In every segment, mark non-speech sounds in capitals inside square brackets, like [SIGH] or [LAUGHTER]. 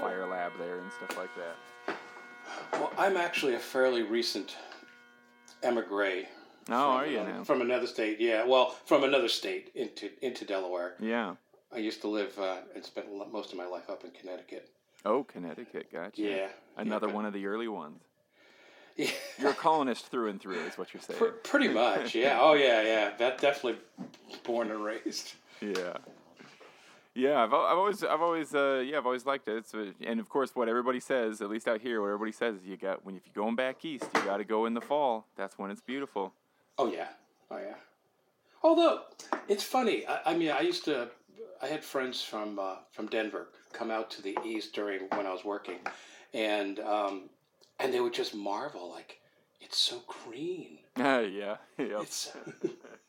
fire lab there and stuff like that. Well, I'm actually a fairly recent emigre. Oh, are from you another- now? From another state, yeah. Well, from another state into into Delaware. Yeah. I used to live uh, and spent most of my life up in Connecticut. Oh, Connecticut. Gotcha. Yeah. Another yeah, one of the early ones. [LAUGHS] Yeah. You're a colonist through and through, is what you're saying. Pr- pretty much, yeah. Oh, yeah, yeah. That definitely born and raised. [LAUGHS] Yeah. Yeah, I've, I've always, I've always, uh, yeah, I've always liked it. It's, uh, and of course, what everybody says, at least out here, what everybody says is you got when if you're going back east, you got to go in the fall. That's when it's beautiful. Oh yeah, oh yeah. Although it's funny, I, I mean, I used to, I had friends from uh, from Denver come out to the east during when I was working, and um, and they would just marvel like, it's so green. [LAUGHS] yeah, [LAUGHS] yeah. [LAUGHS]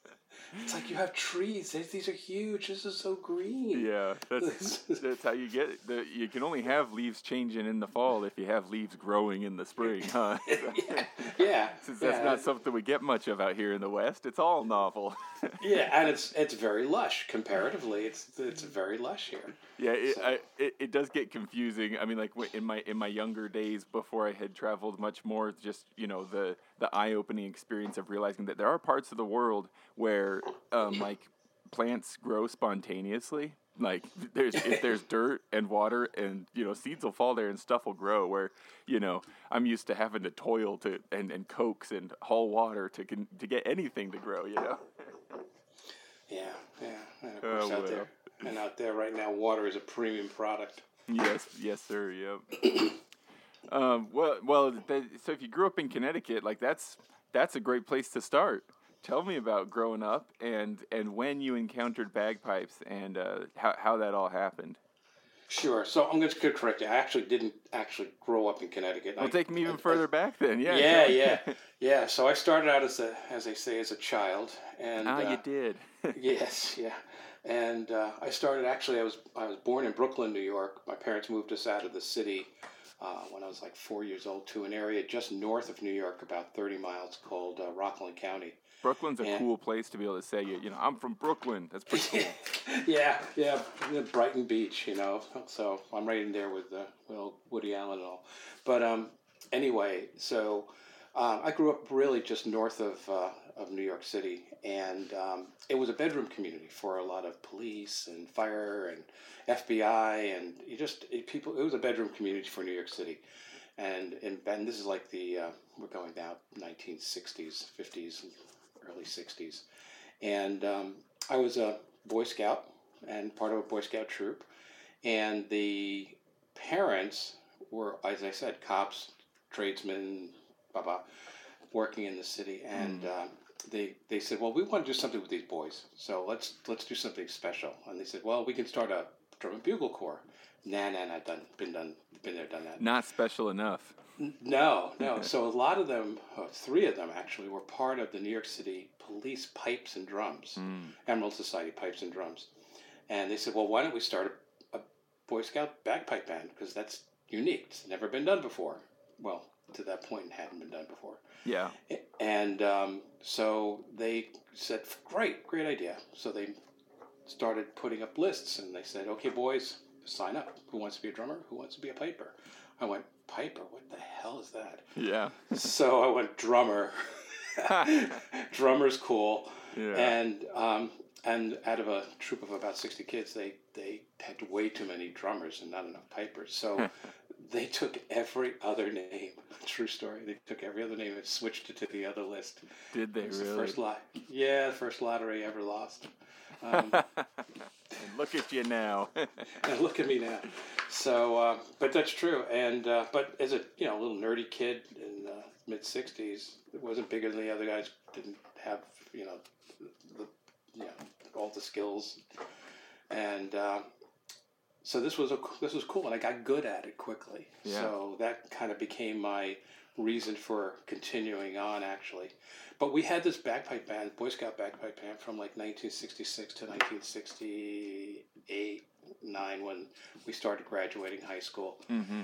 It's like you have trees. These- These are huge. This is so green. Yeah, that's [LAUGHS] that's how you get it. The, you can only have leaves changing in the fall if you have leaves growing in the spring, [LAUGHS] huh? yeah, yeah. [LAUGHS] Since that's yeah. not something we get much of out here in the West, it's all novel. Yeah, and it's it's very lush comparatively. It's it's very lush here. Yeah, it, So- I, it, it does get confusing. I mean, like in my in my younger days, before I had traveled much more, just you know the the eye opening experience of realizing that there are parts of the world where um, [COUGHS] like plants grow spontaneously. Like there's if there's [LAUGHS] dirt and water and you know seeds will fall there and stuff will grow. Where you know I'm used to having to toil to and, and coax and haul water to con- to get anything to grow. You know. [LAUGHS] Yeah, yeah. And of Oh, course, out well. there and out there right now, water is a premium product. Yes, yes, sir. Yep. [COUGHS] um, well, well. So if you grew up in Connecticut, like that's that's a great place to start. Tell me about growing up and and when you encountered bagpipes and uh, how how that all happened. Sure. So I'm going to correct you. I actually didn't actually grow up in Connecticut. Well, I- take me even I- further back then. Yeah. Yeah, yeah, [LAUGHS] yeah. So I started out as a, as they say, as a child, and ah, uh, you did. [LAUGHS] yes, yeah. And uh, I started actually. I was I was born in Brooklyn, New York. My parents moved us out of the city uh, when I was like four years old to an area just north of New York, about thirty miles, called uh, Rockland County. Brooklyn's a Yeah. cool place to be able to say, you know, I'm from Brooklyn. That's pretty cool. [LAUGHS] yeah, yeah, Brighton Beach, you know. So I'm right in there with uh, well Woody Allen and all. But um, anyway, so um, I grew up really just north of uh, of New York City, and um, it was a bedroom community for a lot of police and fire and FBI, and you just it, people. It was a bedroom community for New York City. And, and and this is like the uh, we're going down 1960s, 50s, early 60s, and um, I was a Boy Scout and part of a Boy Scout troop, and the parents were, as I said, cops, tradesmen, blah blah, working in the city, and um, they they said, well, we want to do something with these boys, so let's let's do something special, and they said, well, we can start a drum and bugle corps. Nah, nah, nah, done, been done, been there, done that. Not special enough. No, no. [LAUGHS] So a lot of them, uh, three of them actually, were part of the New York City Police Pipes and Drums, Mm. Emerald Society Pipes and Drums, and they said, well, why don't we start a, a Boy Scout bagpipe band because that's unique. It's never been done before. Well, to that point, hadn't been done before. Yeah. And um, so they said, great, great idea. So they started putting up lists and they said, okay, boys, sign up. Who wants to be a drummer? Who wants to be a piper? I went, piper? What the hell is that? Yeah. [LAUGHS] so I went, drummer. [LAUGHS] [LAUGHS] Drummer's cool. Yeah. And um, and out of a troop of about 60 kids, they, they had way too many drummers and not enough pipers. So they took every other name. [LAUGHS] True story. They took every other name and switched it to the other list. Did they was the really? first lot. Yeah, the first lottery ever lost. Um, [LAUGHS] look at you now. [LAUGHS] and look at me now. So, uh, but that's true. And uh, but as a you know little nerdy kid in the mid '60s, it wasn't bigger than the other guys. Didn't have you know the you know all the skills, and uh, so this was a this was cool, and I got good at it quickly. Yeah. So that kind of became my reason for continuing on actually. But we had this bagpipe band, Boy Scout bagpipe band, from like 1966 to 1968, nine when we started graduating high school. hmm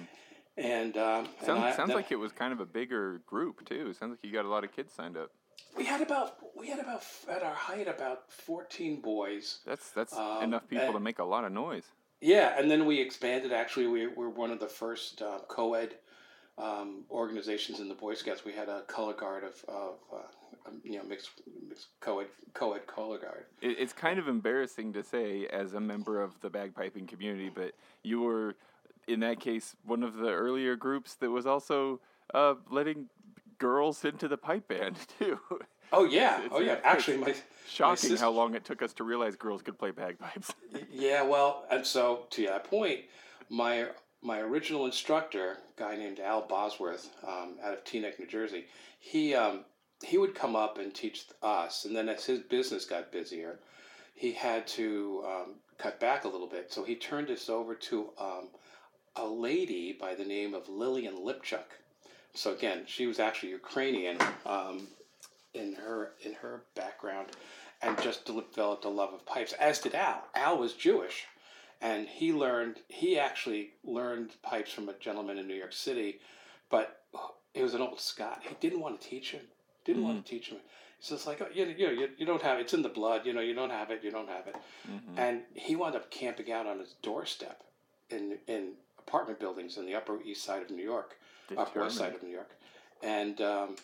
And, um, and Sounds, I- sounds then- like it was kind of a bigger group too. Sounds like you got a lot of kids signed up. we had about we had about at our height about 14 boys. That's that's Um, enough people to make a lot of noise. Yeah, and then we expanded. Actually, we were one of the first uh, co-ed um, organizations in the Boy Scouts. We had a color guard of, of uh, um, you know mixed, mixed co-ed color guard. It, it's kind of embarrassing to say as a member of the bagpiping community, but you were in that case one of the earlier groups that was also uh, letting girls into the pipe band [LAUGHS] too. Oh yeah, It's- oh yeah. Actually, my Shocking sister- how long it took us to realize girls could play bagpipes. [LAUGHS] Yeah, well, and so to that point, my my original instructor, a guy named Al Bosworth, um, out of Teaneck, New Jersey, he um, he would come up and teach us, and then as his business got busier, he had to um, cut back a little bit. So he turned us over to um, a lady by the name of Lillian Lipchuk. So again, she was actually Ukrainian um, in her in her background, and just developed a love of pipes. As did Al. Al was Jewish, and he learned. He actually learned pipes from a gentleman in New York City, but it was an old Scot. He didn't want to teach him. Didn't want to teach him. So it's like, oh, you, you, you, you don't have it. It's in the blood. You know, you don't have it. You don't have it. Mhm. And he wound up camping out on his doorstep in in apartment buildings in the Upper East Side of New York, Upper West Side of New York, and um,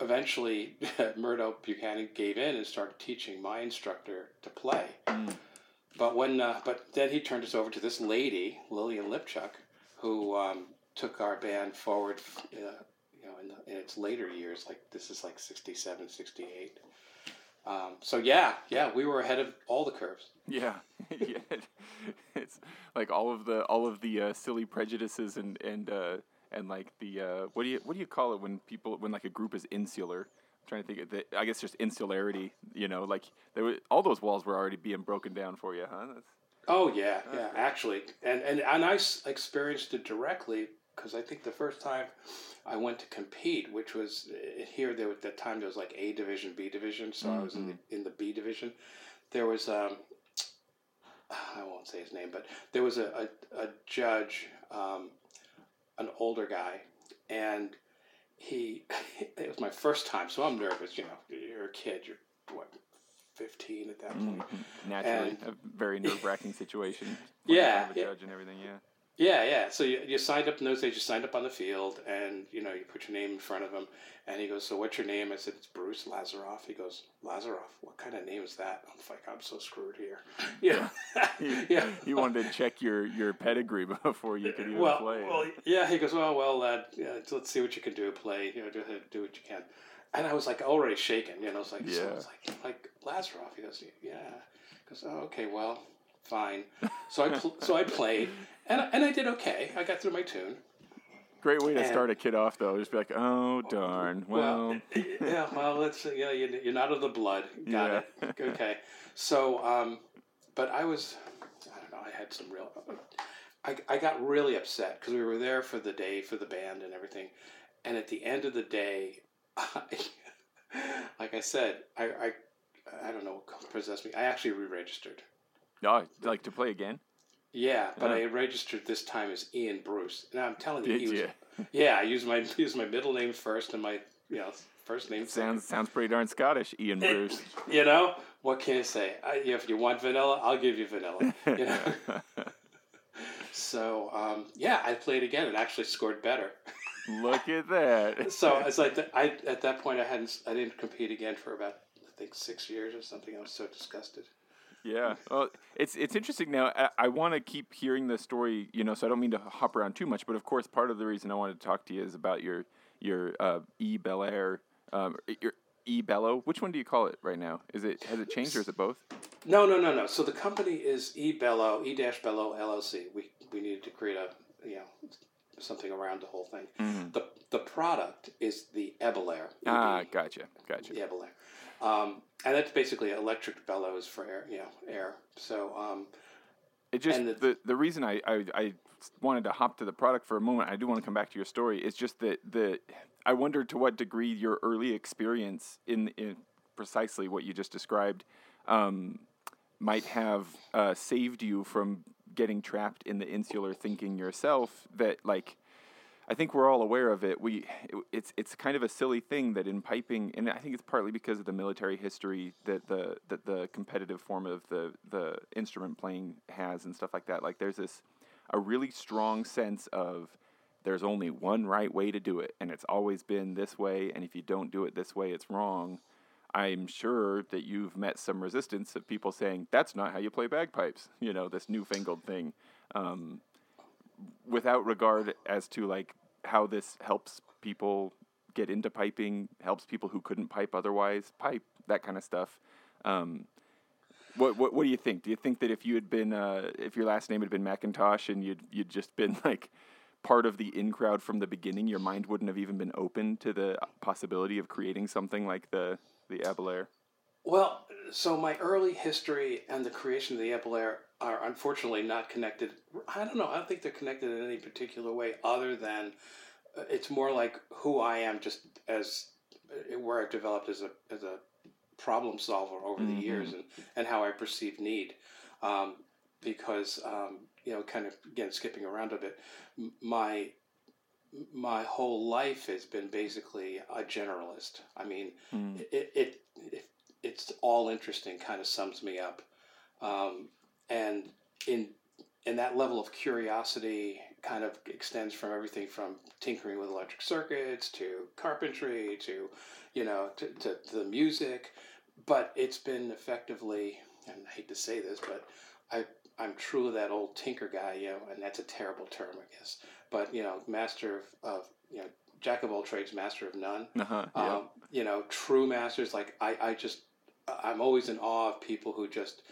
eventually [LAUGHS] Murdo Buchanan gave in and started teaching my instructor to play. Mm. But when uh, but then he turned us over to this lady, Lillian Lipchuk, who um, took our band forward. Uh, you know, in, the, in its later years, like this is like 67, 68. Um, so yeah, yeah, we were ahead of all the curves. Yeah, [LAUGHS] yeah. It's like all of the all of the uh, silly prejudices and and uh, and like the uh, what do you what do you call it when people when like a group is insular? I'm trying to think of the I guess just insularity. You know, like there were, all those walls were already being broken down for you, huh? That's, Oh yeah, yeah, actually, and and and I s- experienced it directly because I think the first time I went to compete, which was uh, here, there at that time there was like A division, B division, so I was in the in the B division. There was um, I won't say his name, but there was a a, a judge, um, an older guy, and he [LAUGHS] it was my first time, so I'm nervous. You know, you're a kid, you're what. 15 at that point. Mhm. Naturally, And- a very [LAUGHS] nerve wracking situation. Yeah, yeah. judge and everything. Yeah. Yeah, yeah. So you, you signed up in those days. You signed up on the field, and you know you put your name in front of him, and he goes, "So what's your name?" I said, "It's Bruce Lazaroff." He goes, "Lazaroff? What kind of name is that?" I'm like, "I'm so screwed here." [LAUGHS] Yeah, [LAUGHS] He, yeah. he wanted to check your, your pedigree [LAUGHS] before you could even Well, play. well, yeah. He goes, oh, "Well, well, lad, yeah, let's see what you can do. Play, you know, do, do what you can." And I was like already shaken, you know. It's like, so Yeah. it's like, like Lazaroff. He goes, "Yeah." He goes, "Oh, okay, well, fine." So I pl- so I played, and I, and I did okay. I got through my tune. Great way to and- start a kid off, though. Just be like, oh, darn. Well, [LAUGHS] yeah, well, let's yeah, you- you're not of the blood. Got Yeah. it. [LAUGHS] Okay. So, um, but I was, I don't know, I had some real, I, I got really upset because we were there for the day for the band and everything, and at the end of the day, [LAUGHS] I, like I said, I, I, I don't know what possessed me. I actually re-registered. No, oh, like to play again? Yeah, but Oh. I registered this time as Ian Bruce, and I'm telling you, Did he was, you? [LAUGHS] yeah, I used my [LAUGHS] used my middle name first and my you know first name. Sounds sounds pretty darn Scottish, Ian Bruce. [LAUGHS] You know what can I say? I, if you want vanilla, I'll give you vanilla. You know. so um, yeah, I played again and actually scored better. Look at that. So it's like the, I at that point I hadn't I didn't compete again for about I think six years or something. I was so disgusted. Yeah. [LAUGHS] Well, it's it's interesting now. I, I want to keep hearing the story, you know, so I don't mean to hop around too much, but of course, part of the reason I wanted to talk to you is about your your uh, E Bel Air, um, your E Bello. Which one do you call it right now? Is it has it changed or is it both? No, no, no, no. So the company is E Bello, E Dash Bellow LLC. We we needed to create a you know something around the whole thing. Mhm. The the product is the EBelaire. Ah, gotcha, gotcha. Yeah, Belair. Um, and that's basically electric bellows for air, you know, air. So, um, It just And the- the, the reason I, I I wanted to hop to the product for a moment. I do want to come back to your story. It's just that the I wonder to what degree your early experience in in precisely what you just described um, might have uh, saved you from getting trapped in the insular thinking yourself. That like. I think we're all aware of it. We it, it's it's kind of a silly thing that in piping, and I think it's partly because of the military history that the that the competitive form of the the instrument playing has and stuff like that. Like there's this a really strong sense of there's only one right way to do it, and it's always been this way. And if you don't do it this way, it's wrong. I'm sure that you've met some resistance of people saying that's not how you play bagpipes. [LAUGHS] You know, this newfangled thing. Um, without regard as to like how this helps people get into piping, helps people who couldn't pipe otherwise pipe, that kind of stuff. Um, what, what what do you think? Do you think that if you had been uh, if your last name had been Macintosh and you'd you'd just been [LAUGHS] like part of the in crowd from the beginning, your mind wouldn't have even been open to the possibility of creating something like the the EBelaire? Well, so my early history and the creation of the EBelaire are unfortunately not connected. I don't know. I don't think they're connected in any particular way, other than uh, it's more like who I am, just as uh, where I've developed as a as a problem solver over mm-hmm. the years, and and how I perceive need. Um, because um, you know, kind of again skipping around a bit, my my whole life has been basically a generalist. I mean, mm. it, it, it it's all interesting. Kind of sums me up. Um, and in and that level of curiosity kind of extends from everything from tinkering with electric circuits to carpentry to you know to, to, to the music. But it's been effectively and i hate to say this but i i'm truly that old tinker guy you know and that's a terrible term i guess. But you know master of, of you know jack of all trades master of none. Uh-huh, yeah. um, you know true masters like i i just i'm always in awe of people who just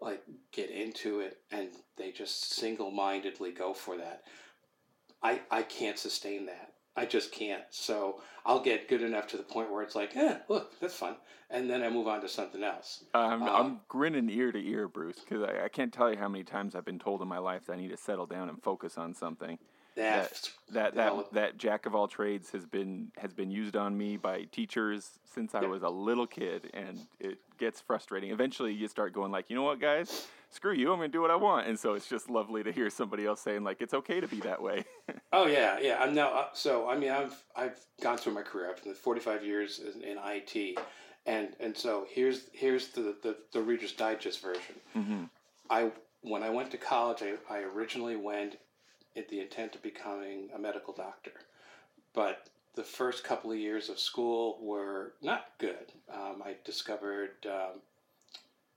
like get into it and they just single-mindedly go for that. I i can't sustain that. I just can't. So i'll get good enough to the point where it's like yeah look that's fun and then i move on to something else. I'm, um, I'm grinning ear to ear bruce because I, I can't tell you how many times i've been told in my life that i need to settle down and focus on something that that that, that jack of all trades has been has been used on me by teachers since I was a little kid, and it gets frustrating. Eventually, you start going like, you know what, guys, screw you, I'm gonna do what I want, and so it's just lovely to hear somebody else saying like it's okay to be that way. [LAUGHS] oh yeah, yeah. I'm now uh, so I mean I've I've gone through my career. I've been 45 years in, in IT, and and so here's here's the the, the Reader's Digest version. Mm-hmm. I when I went to college, I, I originally went the intent of becoming a medical doctor. But the first couple of years of school were not good. Um, I discovered, um,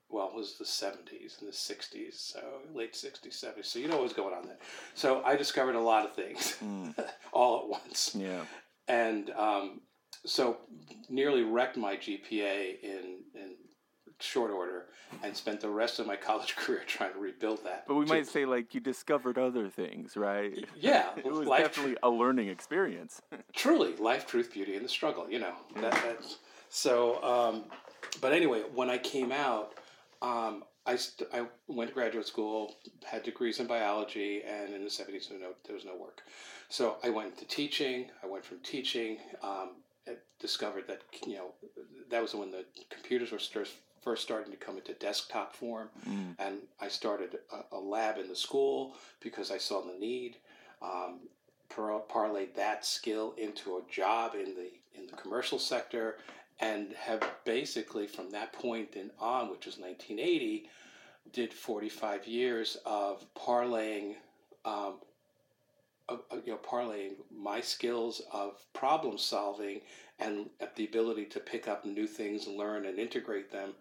well, it was the 70s and the 60s, so late 60s, 70s. So you know what was going on then. So I discovered a lot of things mm. [LAUGHS] all at once. Yeah. And um, so nearly wrecked my GPA in, in short order and spent the rest of my college [LAUGHS] career trying to rebuild that. But we might say like you discovered other things, right? Yeah, [LAUGHS] it was life, definitely a learning experience. [LAUGHS] truly, life, truth, beauty, and the struggle. You know that. That's, so, um, but anyway, when I came out, um, I, st- I went to graduate school, had degrees in biology, and in the seventies, no, there was no work. So I went to teaching. I went from teaching. Um, discovered that you know that was when the computers were first starting to come into desktop form. Mm. And I started a, a, lab in the school because I saw the need. Um, par- parlayed that skill into a job in the in the commercial sector, and have basically from that point in on, which was 1980, did 45 years of parlaying. Um, you know, parlaying my skills of problem solving and the ability to pick up new things, learn, and integrate them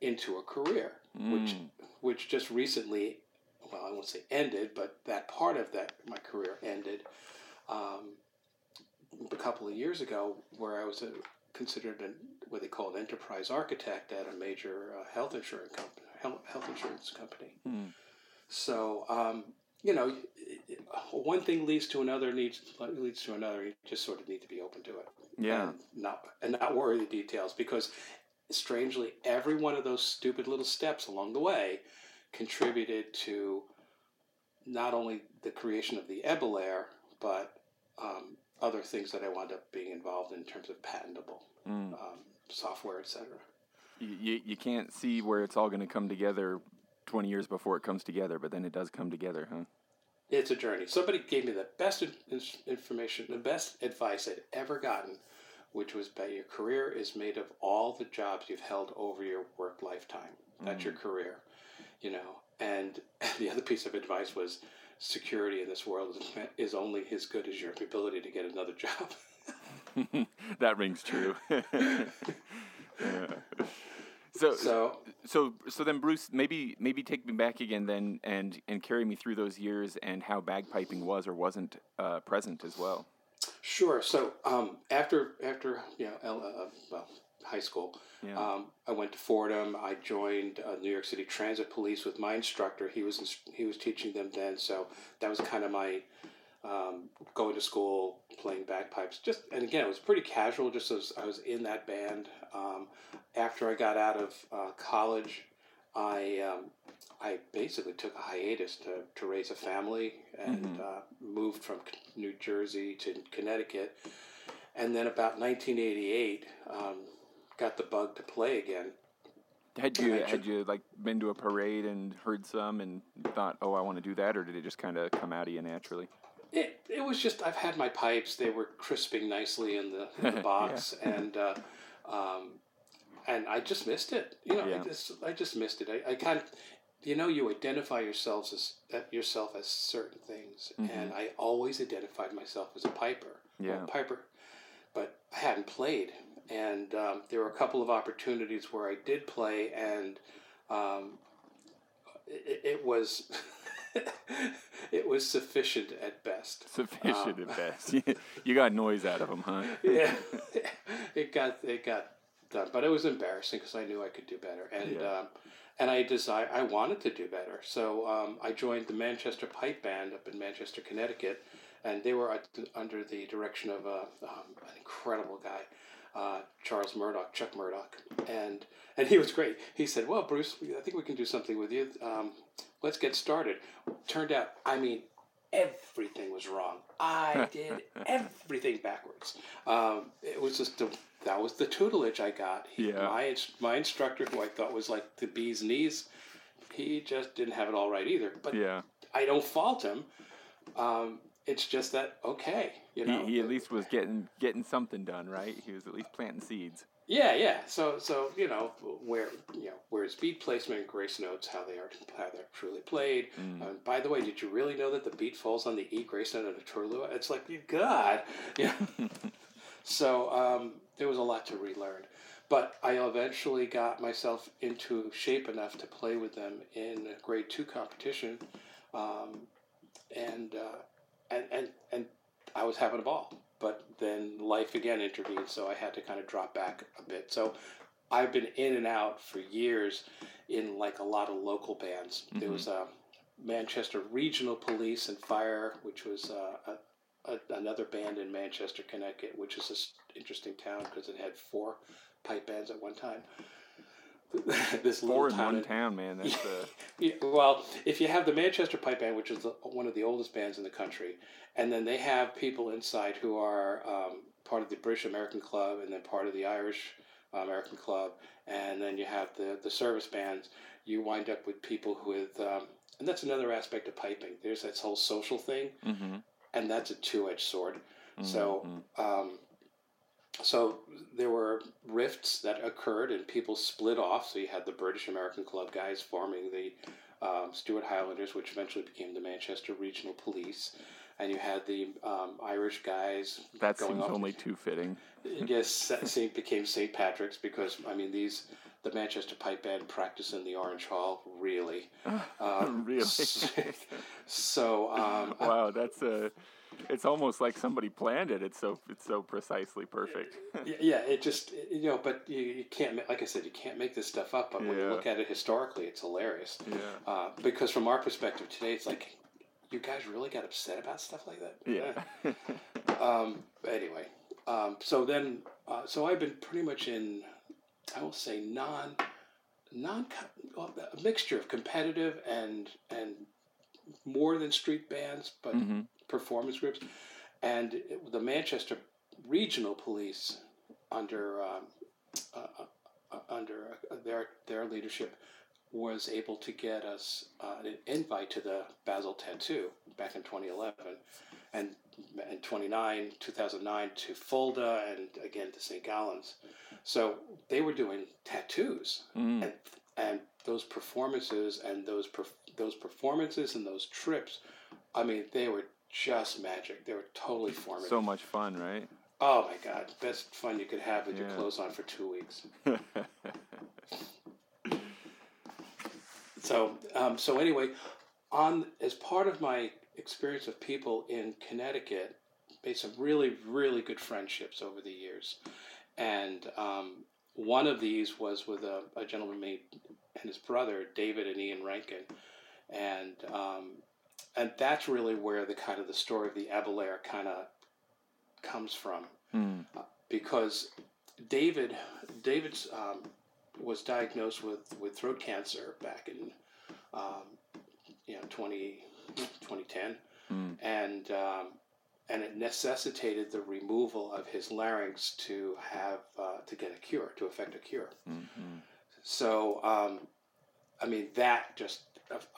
into a career, mm. which which just recently, well, I won't say ended, but that part of that my career ended um, a couple of years ago, where I was a, considered an, what they call an enterprise architect at a major uh, health insurance company. Health insurance company. Mm. So um, you know, one thing leads to another needs leads to another. You just sort of need to be open to it. Yeah. And not and not worry the details because strangely every one of those stupid little steps along the way contributed to not only the creation of the EBelaire, but um, other things that I wound up being involved in, in terms of patentable mm. um, software, etc. You, you can't see where it's all going to come together 20 years before it comes together, but then it does come together, huh? It's a journey. Somebody gave me the best in- information, the best advice I'd ever gotten, which was that your career is made of all the jobs you've held over your work lifetime. That's your mm. career, you know. And [LAUGHS] the other piece of advice was security in this world is, is only as good as your ability to get another job. [LAUGHS] that rings true. [LAUGHS] Yeah. So, So so so then Bruce maybe maybe take me back again then and and carry me through those years and how bagpiping was or wasn't uh, present as well. Sure. So um, after after you know el- uh, well high school, Yeah. um, I went to Fordham. I joined uh, New York City Transit Police with my instructor. He was he was teaching them then, so that was kind of my um, going to school, playing bagpipes. Just and again, it was pretty casual. Just as I was in that band. Um, after I got out of uh, college, I um, I basically took a hiatus to, to raise a family and Mhm. uh, moved from New Jersey to Connecticut. And then about 1988, um, got the bug to play again. Had you had you like been to a parade and heard some and thought, oh, I want to do that, or did it just kind of come out of you naturally? It, it was just I've had my pipes; they were crisping nicely in the, in the [LAUGHS] box, and uh, um, and I just missed it. You know, Yeah. I just I just missed it. I, I kind of, you know, you identify yourselves as uh, yourself as certain things, Mhm. and I always identified myself as a piper. or a Yeah. piper, but I hadn't played, and um, there were a couple of opportunities where I did play, and um, it, it was. [LAUGHS] [LAUGHS] it was sufficient at best. Sufficient Um, at best. [LAUGHS] [LAUGHS] you got noise out of them, huh? yeah, it got it got done, but it was embarrassing because I knew I could do better, and Yeah. um, and I desire I wanted to do better, so um, I joined the Manchester Pipe Band up in Manchester, Connecticut, and they were under the direction of a, um, an incredible guy. Uh, Charles Murdoch, Chuck Murdoch, and and he was great. He said, "Well, Bruce, I think we can do something with you. Um, let's get started." Turned out, I mean, everything was wrong. I [LAUGHS] did everything backwards. Um, it was just the, that was the tutelage I got. He, Yeah. My my instructor, who I thought was like the bee's knees, he just didn't have it all right either. But Yeah. I don't fault him. Um, it's just that okay, you know. He, he at least was getting getting something done, right? He was at least planting seeds. Yeah, yeah. So, so you know where you know where's beat placement grace notes, how they are how they're truly played. Mm. Uh, by the way, did you really know that the beat falls on the E grace note of the taorluath? It's like you God, [LAUGHS] yeah. so um, there was a lot to relearn, but I eventually got myself into shape enough to play with them in a grade two competition, um, and, uh, and and and I was having a ball. But then life again intervened, so I had to kind of drop back a bit. So I've been in and out for years in like a lot of local bands. There Mhm. was a Manchester Regional Police and Fire, which was uh, a, a, another band in Manchester, Connecticut, which is an interesting town because it had four pipe bands at one time. [LAUGHS] this Four little in town one town, man. That's [LAUGHS] uh, yeah, well, if you have the Manchester Pipe Band, which is the, one of the oldest bands in the country, and then they have people inside who are um, part of the British American Club and then part of the Irish uh, American Club, and then you have the, the service bands, you wind up with people with, um, and that's another aspect of piping. There's this whole social thing, hmm and that's a two edged sword. So, Mhm. um, so there were rifts that occurred, and people split off. So you had the British American Club guys forming the um, Stuart Highlanders, which eventually became the Manchester Regional Police, and you had the um, Irish guys. that seems only too fitting. Yes, Saint became St. Patrick's because I mean these. The Manchester Pipe Band practice in the Orange Hall, really. [SIGHS] Um, really? [LAUGHS] So, um, wow, that's a. It's almost like somebody planned it. It's so it's so precisely perfect. Yeah, it just you know, but you, you can't like I said, you can't make this stuff up. But when you look at it historically, it's hilarious. yeah. Uh, because from our perspective today, it's like, you guys really got upset about stuff like that. Yeah. Um, anyway, um, so then, uh, so I've been pretty much in, I will say non, non, well, a mixture of competitive and and more than street bands, but hmm performance groups, and it- the Manchester Regional Police under um, uh, uh, under uh, their their leadership was able to get us uh, an invite to the Basel Tattoo back in 2011, and in 29, 2009 to Fulda, and again to St. Gallen's. So they were doing tattoos, Mm. and and those performances and those perf- those performances and those trips, I mean, they were just magic. They were totally formative. So much fun, right? oh my God, best fun you could have with your clothes on for two weeks. [LAUGHS] So, um, so anyway, on as part of my experience with people in Connecticut, made some really, really good friendships over the years, and um, one of these was with a, a gentleman named and his brother David and Ian Rankin, and um, and that's really where the kind of the story of the EBelaire kind of comes from Mm. because David David's um, was diagnosed with, with throat cancer back in um, you know 20, 2010 Mm. and um, and it necessitated the removal of his larynx to have uh, to get a cure to effect a cure Mhm. so um, I mean that just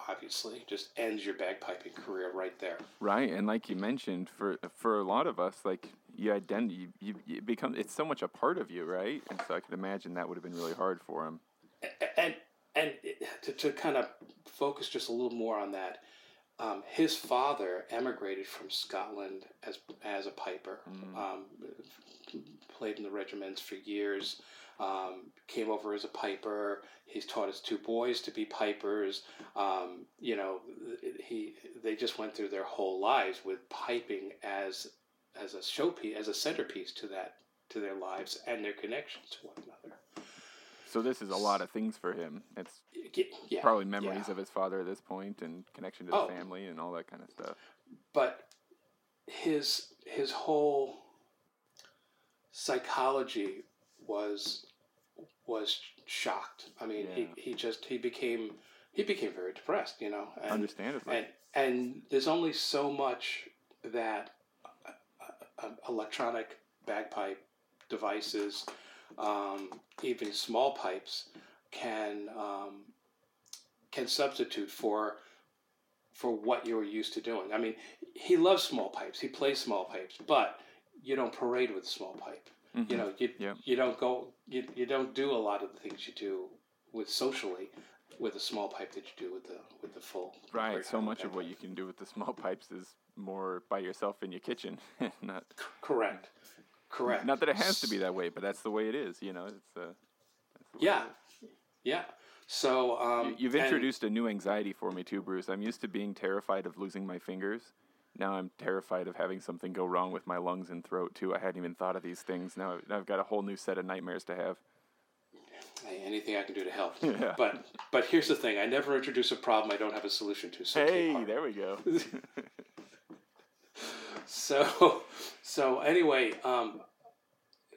obviously just ends your bagpiping career right there Right, and like you mentioned, for for a lot of us, like you identify, you, you, you become it's so much a part of you, right? And so I could imagine that would have been really hard for him. and and to, to kind of focus just a little more on that um, his father emigrated from Scotland as as a piper Mm. um, played in the regiments for years um, came over as a piper he's taught his two boys to be pipers um, you know he they just went through their whole lives with piping as as a showpiece as a centerpiece to that to their lives and their connections to one another So this is a lot of things for him. It's yeah, probably memories yeah. of his father at this point, and connection to Oh. the family, and all that kind of stuff. but his his whole psychology was was shocked. I mean, Yeah. he, he just he became he became very depressed, you know. And, Understandably, and and there's only so much that uh, uh, electronic bagpipe devices, um, even small pipes, can um, can substitute for for what you were used to doing. I mean, he loves small pipes. He plays small pipes, but you don't parade with a small pipe. Mhm. You know, you Yeah. you don't go you, you don't do a lot of the things you do with socially with a small pipe that you do with the with the full. right. So much of what you can do with the small pipes is more by yourself in your kitchen, [LAUGHS] not Correct. Correct. not that it has to be that way, but that's the way it is. You know, it's uh, way it Yeah. Yeah. So um, You- You've and- introduced a new anxiety for me too, Bruce. I'm used to being terrified of losing my fingers. Now I'm terrified of having something go wrong with my lungs and throat too. I hadn't even thought of these things. Now I've- I've got a whole new set of nightmares to have. Hey, anything I can do to help. [LAUGHS] Yeah. But but here's the thing: I never introduce a problem I don't have a solution to. So Hey, there we go. [LAUGHS] So so anyway, um,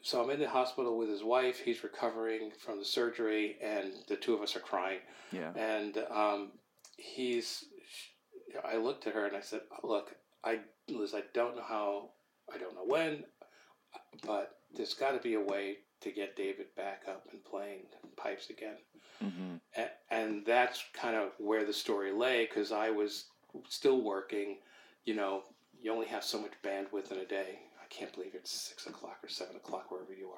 so I'm in the hospital with his wife. He's recovering from the surgery, and the two of us are crying. yeah. And um, he's, I looked at her and I said, "Look, I Liz, I don't know how, I don't know when, but there's got to be a way to get David back up and playing pipes again." hmm and, and that's kind of where the story lay because I was still working. You know, you only have so much bandwidth in a day. I can't believe it's six o'clock or seven o'clock wherever you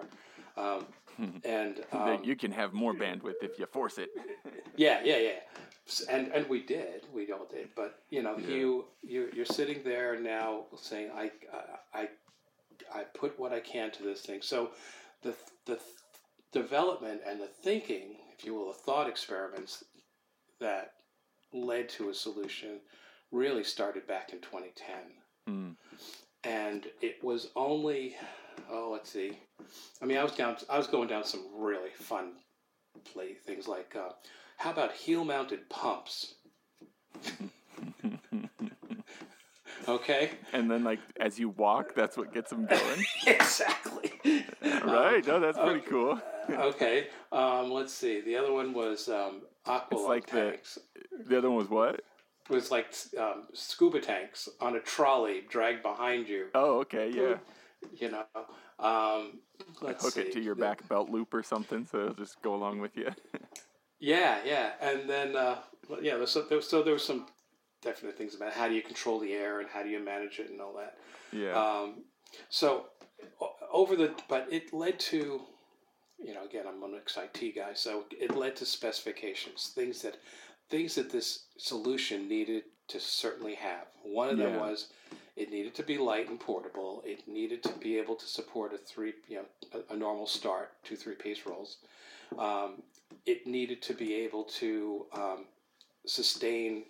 are. Um, [LAUGHS] and um, you can have more [LAUGHS] bandwidth if you force it. yeah, yeah, yeah. And and we did, we all did. But you know, Yeah. you you you're sitting there now saying, I I I put what I can to this thing. So the the development and the thinking, if you will, the thought experiments that led to a solution really started back in 2010 Mm. and it was only oh let's see i mean i was down i was going down some really fun play things like uh, how about heel mounted pumps okay and then, like, as you walk, that's what gets them going. [LAUGHS] exactly right? No, that's pretty okay. cool. okay um, let's see the other one was um, aqua like tanks The other one was what? it was like um, scuba tanks on a trolley dragged behind you Oh, okay, yeah. you know um, let's Hook see it to your back belt loop or something, so it'll just go along with you. [LAUGHS] Yeah, yeah, and then uh, yeah, there's so there, so there was some definite things about how do you control the air and how do you manage it and all that. Yeah. Um, so over the but it led to you know again I'm an ex-IT guy so it led to specifications things that things that this solution needed to certainly have one of them Yeah. was it needed to be light and portable it needed to be able to support a three you know a, a normal start two three piece rolls um, it needed to be able to um, sustain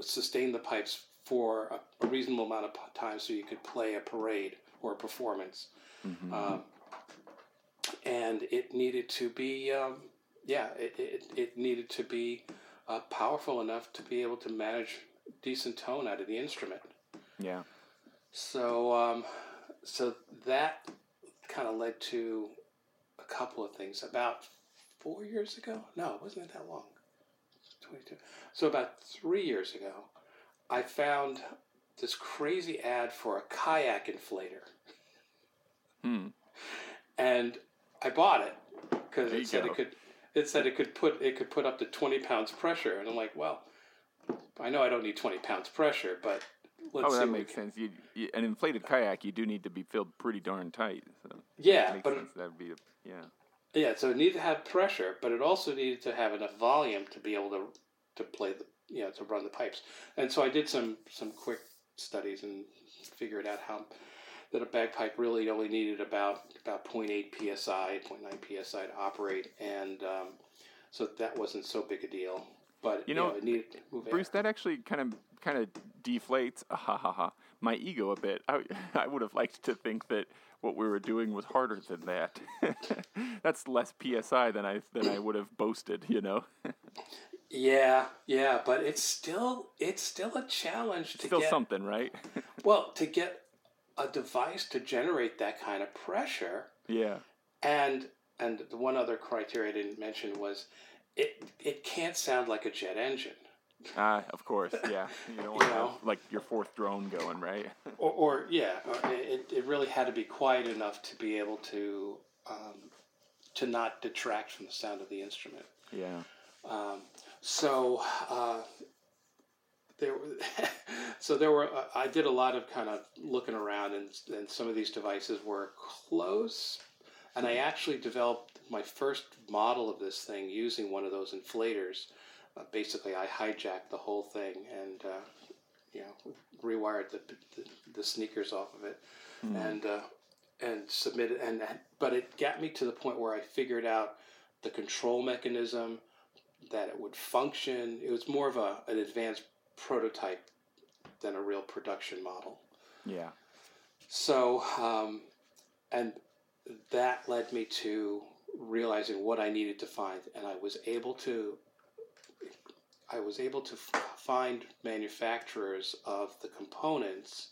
sustain the pipes for a, a reasonable amount of time so you could play a parade or a performance. Mhm. Um, and it needed to be, um, yeah, it, it, it needed to be uh, powerful enough to be able to manage decent tone out of the instrument. yeah. So, um, so that kind of led to a couple of things. About four years ago, no, it wasn't that long. Twenty-two. So about three years ago, I found this crazy ad for a kayak inflator, Hmm. and I bought it because it said go. it could. It said it could put it could put up to twenty pounds pressure, and I'm like, well, I know I don't need twenty pounds pressure, but let's oh, see that makes sense. You, you, an inflated kayak, you do need to be filled pretty darn tight. So Yeah, but sense. That would be, yeah. Yeah, so it needed to have pressure, but it also needed to have enough volume to be able to to play the you know to run the pipes. And so I did some some quick studies and figured out how that a bagpipe really only needed about about 0.8 psi, 0.9 psi to operate, and um, so that wasn't so big a deal. But You you know, know, it needed to move air. Bruce, that actually kind of kind of deflates ah, [LAUGHS] ha, ha, ha, my ego a bit. I, [LAUGHS] I would have liked to think that what we were doing was harder than that. [LAUGHS] That's less psi than I than I would have boasted. You know, Yeah, yeah, but it's still it's still a challenge to still get something, right? [LAUGHS] well to get a device to generate that kind of pressure. yeah, And and the one other criteria I didn't mention was it it can't sound like a jet engine. Ah, of course, yeah. You don't want to know. have like your fourth drone going, right? [LAUGHS] Or, or yeah, or it, it really had to be quiet enough to be able to um, to not detract from the sound of the instrument. yeah, Um, so uh, there, [LAUGHS] so there were. Uh, I did a lot of kind of looking around, and and some of these devices were close. And I actually developed my first model of this thing using one of those inflators. Basically, I hijacked the whole thing and uh, you know rewired the, the the sneakers off of it, and uh, and submitted. And but it got me to the point where I figured out the control mechanism that it would function. It was more of a, an advanced prototype than a real production model. yeah, So, um, and that led me to realizing what I needed to find, and I was able to. I was able to f- find manufacturers of the components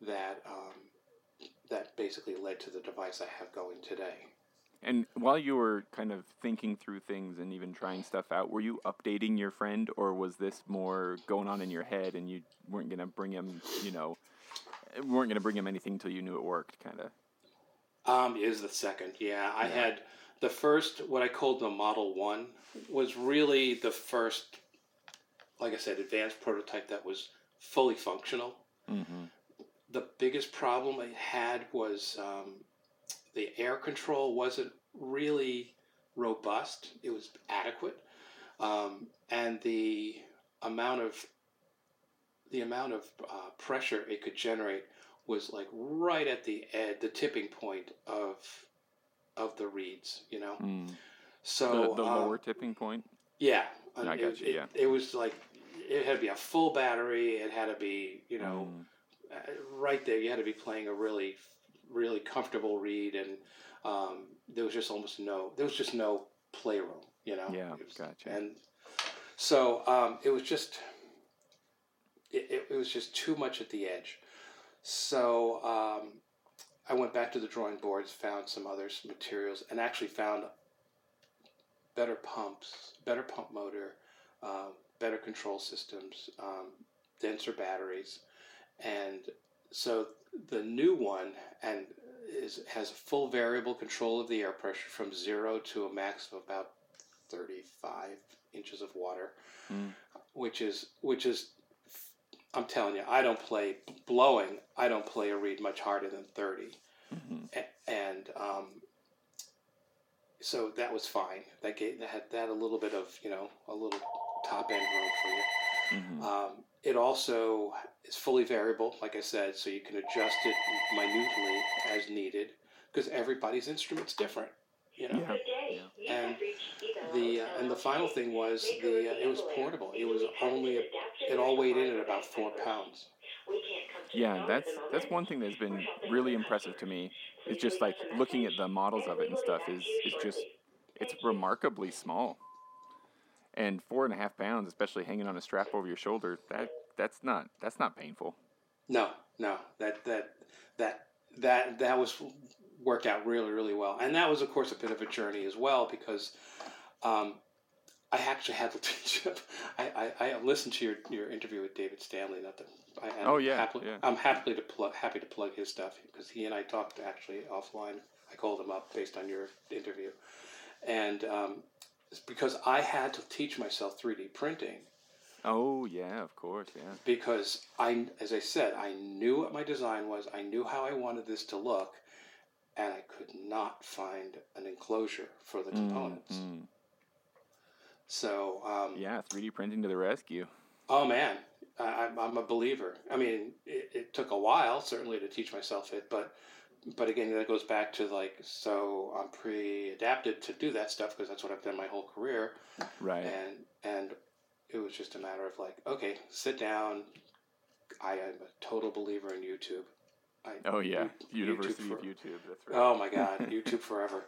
that um, that basically led to the device I have going today. And while you were kind of thinking through things and even trying stuff out, were you updating your friend, or was this more going on in your head and you weren't gonna bring him, you know, weren't gonna bring him anything until you knew it worked, kind of? Um, is the second. Yeah, I had the first, what I called the Model 1, was really the first, like I said, advanced prototype that was fully functional. Mm-hmm. The biggest problem I had was um, the air control wasn't really robust, it was adequate. Um, and the amount of the amount of uh, pressure it could generate was like right at the ed, the tipping point of of the reeds, you know. Mm. So the the um, lower tipping point. yeah, I it, got you, it- yeah. it was like it had to be a full battery. It had to be you know Mm. uh, right there. You had to be playing a really really comfortable reed, and um, there was just almost no there was just no playroom, you know. Yeah, was- gotcha. And so um, it was just it, it, it was just too much at the edge. So um, I went back to the drawing boards, found some other materials, and actually found better pumps, better pump motor, um, better control systems, um, denser batteries, and so the new one and is has a full variable control of the air pressure from zero to a max of about thirty five inches of water, Mm. which is which is. I'm telling you, I don't play blowing. I don't play a reed much harder than 30 Mhm. A- and um, so that was fine. That gave that had that a little bit of you know a little top end room for you. Mhm. Um, it also is fully variable, like I said, so you can adjust it minutely as needed because everybody's instrument's different. You know, Yeah. and the uh, and the final thing was the uh, it was portable. It was only a, it all weighed in at about four pounds. Yeah, that's that's one thing that's been really impressive to me. Is just like looking at the models of it and stuff is is just it's remarkably small. And four and a half pounds, especially hanging on a strap over your shoulder, that that's not that's not painful. No, no, that that that that that was worked out really really well, and that was of course a bit of a journey as well because um, I actually had to [LAUGHS] teach. I, I, I listened to your, your interview with David Stanley. Not that I, I'm Oh, yeah, happily, yeah. I'm happily to plug happy to plug his stuff because he and I talked actually offline. I called him up based on your interview, and um, it's because I had to teach myself three D printing Oh yeah, of course, yeah. because I, as I said, I knew what my design was. I knew how I wanted this to look, and I could not find an enclosure for the components. Mm, So, um, yeah, 3D printing to the rescue. oh man, I, I'm, I'm a believer. I mean, it, it took a while certainly to teach myself it, but but again, that goes back to like, so I'm pre-adapted to do that stuff because that's what I've done my whole career. Right. and and it was just a matter of like, okay, sit down. I am a total believer in YouTube. I, Oh yeah, University for- of YouTube. That's right. Oh my God, [LAUGHS] YouTube forever.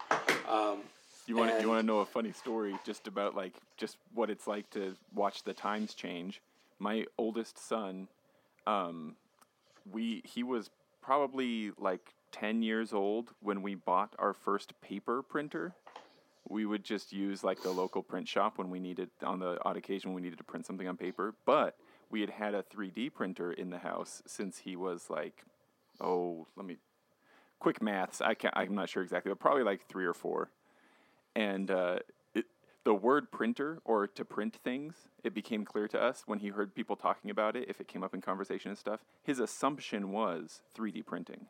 Um, You want to, And- you want to know a funny story just about like just what it's like to watch the times change. My oldest son, um, we he was probably like ten years old when we bought our first paper printer. We would just use like the local print shop when we needed on the odd occasion we needed to print something on paper. But we had had a 3D printer in the house since he was like, oh, let me quick maths. I can't, I'm not sure exactly, but probably like three or four and uh, it, the word printer or to print things it became clear to us when he heard people talking about it if it came up in conversation and stuff his assumption was 3d printing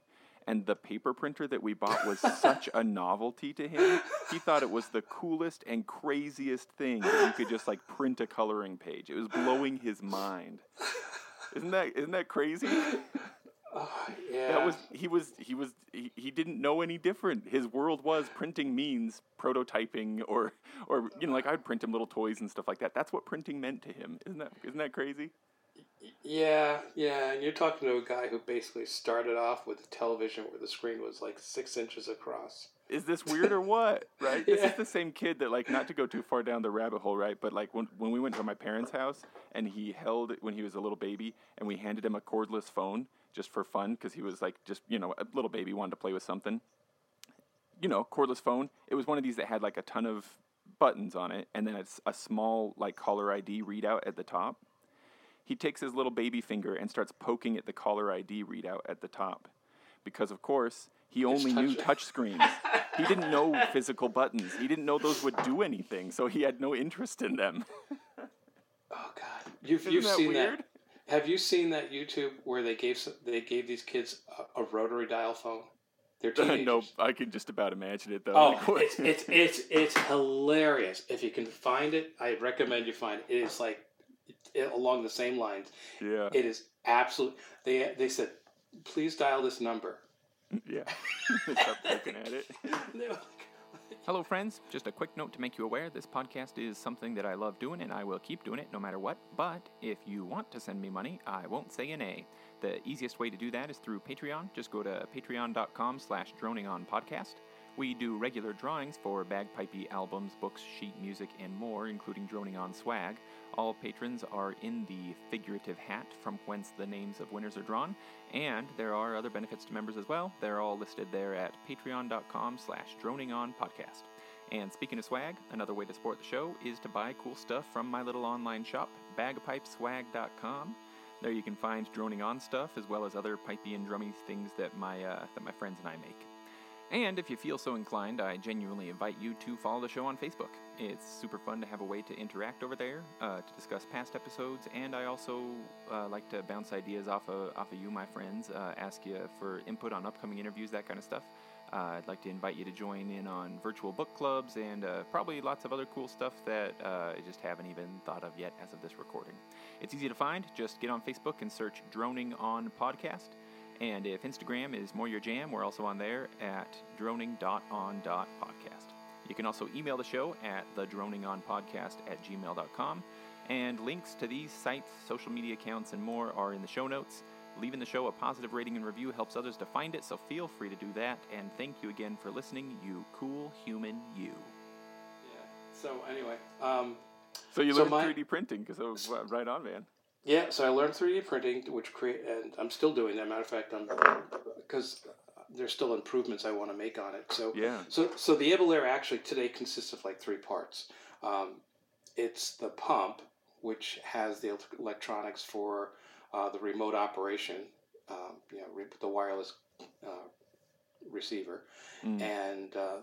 and the paper printer that we bought was such a novelty to him he thought it was the coolest and craziest thing that you could just like print a coloring page. It was blowing his mind. Isn't that isn't that crazy? Oh, yeah. that was he was he was he, he didn't know any different. His world was printing means prototyping or or you know like i'd print him little toys and stuff like that. That's what printing meant to him. Isn't that isn't that crazy yeah, yeah. And you're talking to a guy who basically started off with a television where the screen was like six inches across. is this weird or what [LAUGHS] right this Yeah. is the same kid that like not to go too far down the rabbit hole right but like when, when we went to my parents house and he held it when he was a little baby and we handed him a cordless phone just for fun because he was like just you know a little baby wanted to play with something you know, cordless phone. It was one of these that had like a ton of buttons on it, and then it's a small like caller ID readout at the top. He takes his little baby finger and starts poking at the caller ID readout at the top, because of course he only knew touch- touch screens. he didn't know [LAUGHS] physical buttons. He didn't know those would do anything, so he had no interest in them. [LAUGHS] Oh God, you've Isn't you've that seen weird? that? Have you seen that YouTube where they gave some, they gave these kids a, a rotary dial phone? They're [LAUGHS] teenagers. no, I can just about imagine it though. Oh, it's, it's it's it's hilarious. If you can find it, I recommend you find it. It is like along the same lines. yeah, It is absolute. They they said, please dial this number. yeah. [LAUGHS] They start poking at it. [LAUGHS] [LAUGHS] Hello, friends. Just a quick note to make you aware this podcast is something that I love doing and I will keep doing it no matter what. But if you want to send me money, I won't say an a nay. The easiest way to do that is through Patreon. Just go to patreon.com slash droningonpodcast. We do regular drawings for bagpipey albums, books, sheet music, and more, including Droning On swag. All patrons are in the figurative hat from whence the names of winners are drawn, and there are other benefits to members as well. They're all listed there at patreon.com slash droningonpodcast. And speaking of swag, another way to support the show is to buy cool stuff from my little online shop, bagpipeswag.com. There you can find droning on stuff as well as other pipey and drummy things that my uh, that my friends and I make. And if you feel so inclined, I genuinely invite you to follow the show on Facebook. It's super fun to have a way to interact over there, uh, to discuss past episodes, and I also uh, like to bounce ideas off of, off of you, my friends, uh, ask you for input on upcoming interviews, that kind of stuff. Uh, I'd like to invite you to join in on virtual book clubs and uh, probably lots of other cool stuff that uh, I just haven't even thought of yet as of this recording. It's easy to find. Just get on Facebook and search Droning On Podcast. And if Instagram is more your jam, we're also on there at droning.on.podcast. You can also email the show at thedroningonpodcast at gmail.com. And links to these sites, social media accounts, and more are in the show notes. Leaving the show a positive rating and review helps others to find it, so feel free to do that. And thank you again for listening, you cool human you. Yeah. So anyway, um, So you So learned my- 3D printing, because right on, man. Yeah. So I learned three D printing, which create, and I'm still doing that. Matter of fact, I'm because there's still improvements I want to make on it. So Yeah. So, so the EBelaire actually today consists of like three parts. Um, it's the pump, which has the electronics for uh, the remote operation, um, you know, re- the wireless uh, receiver, Mm. and uh,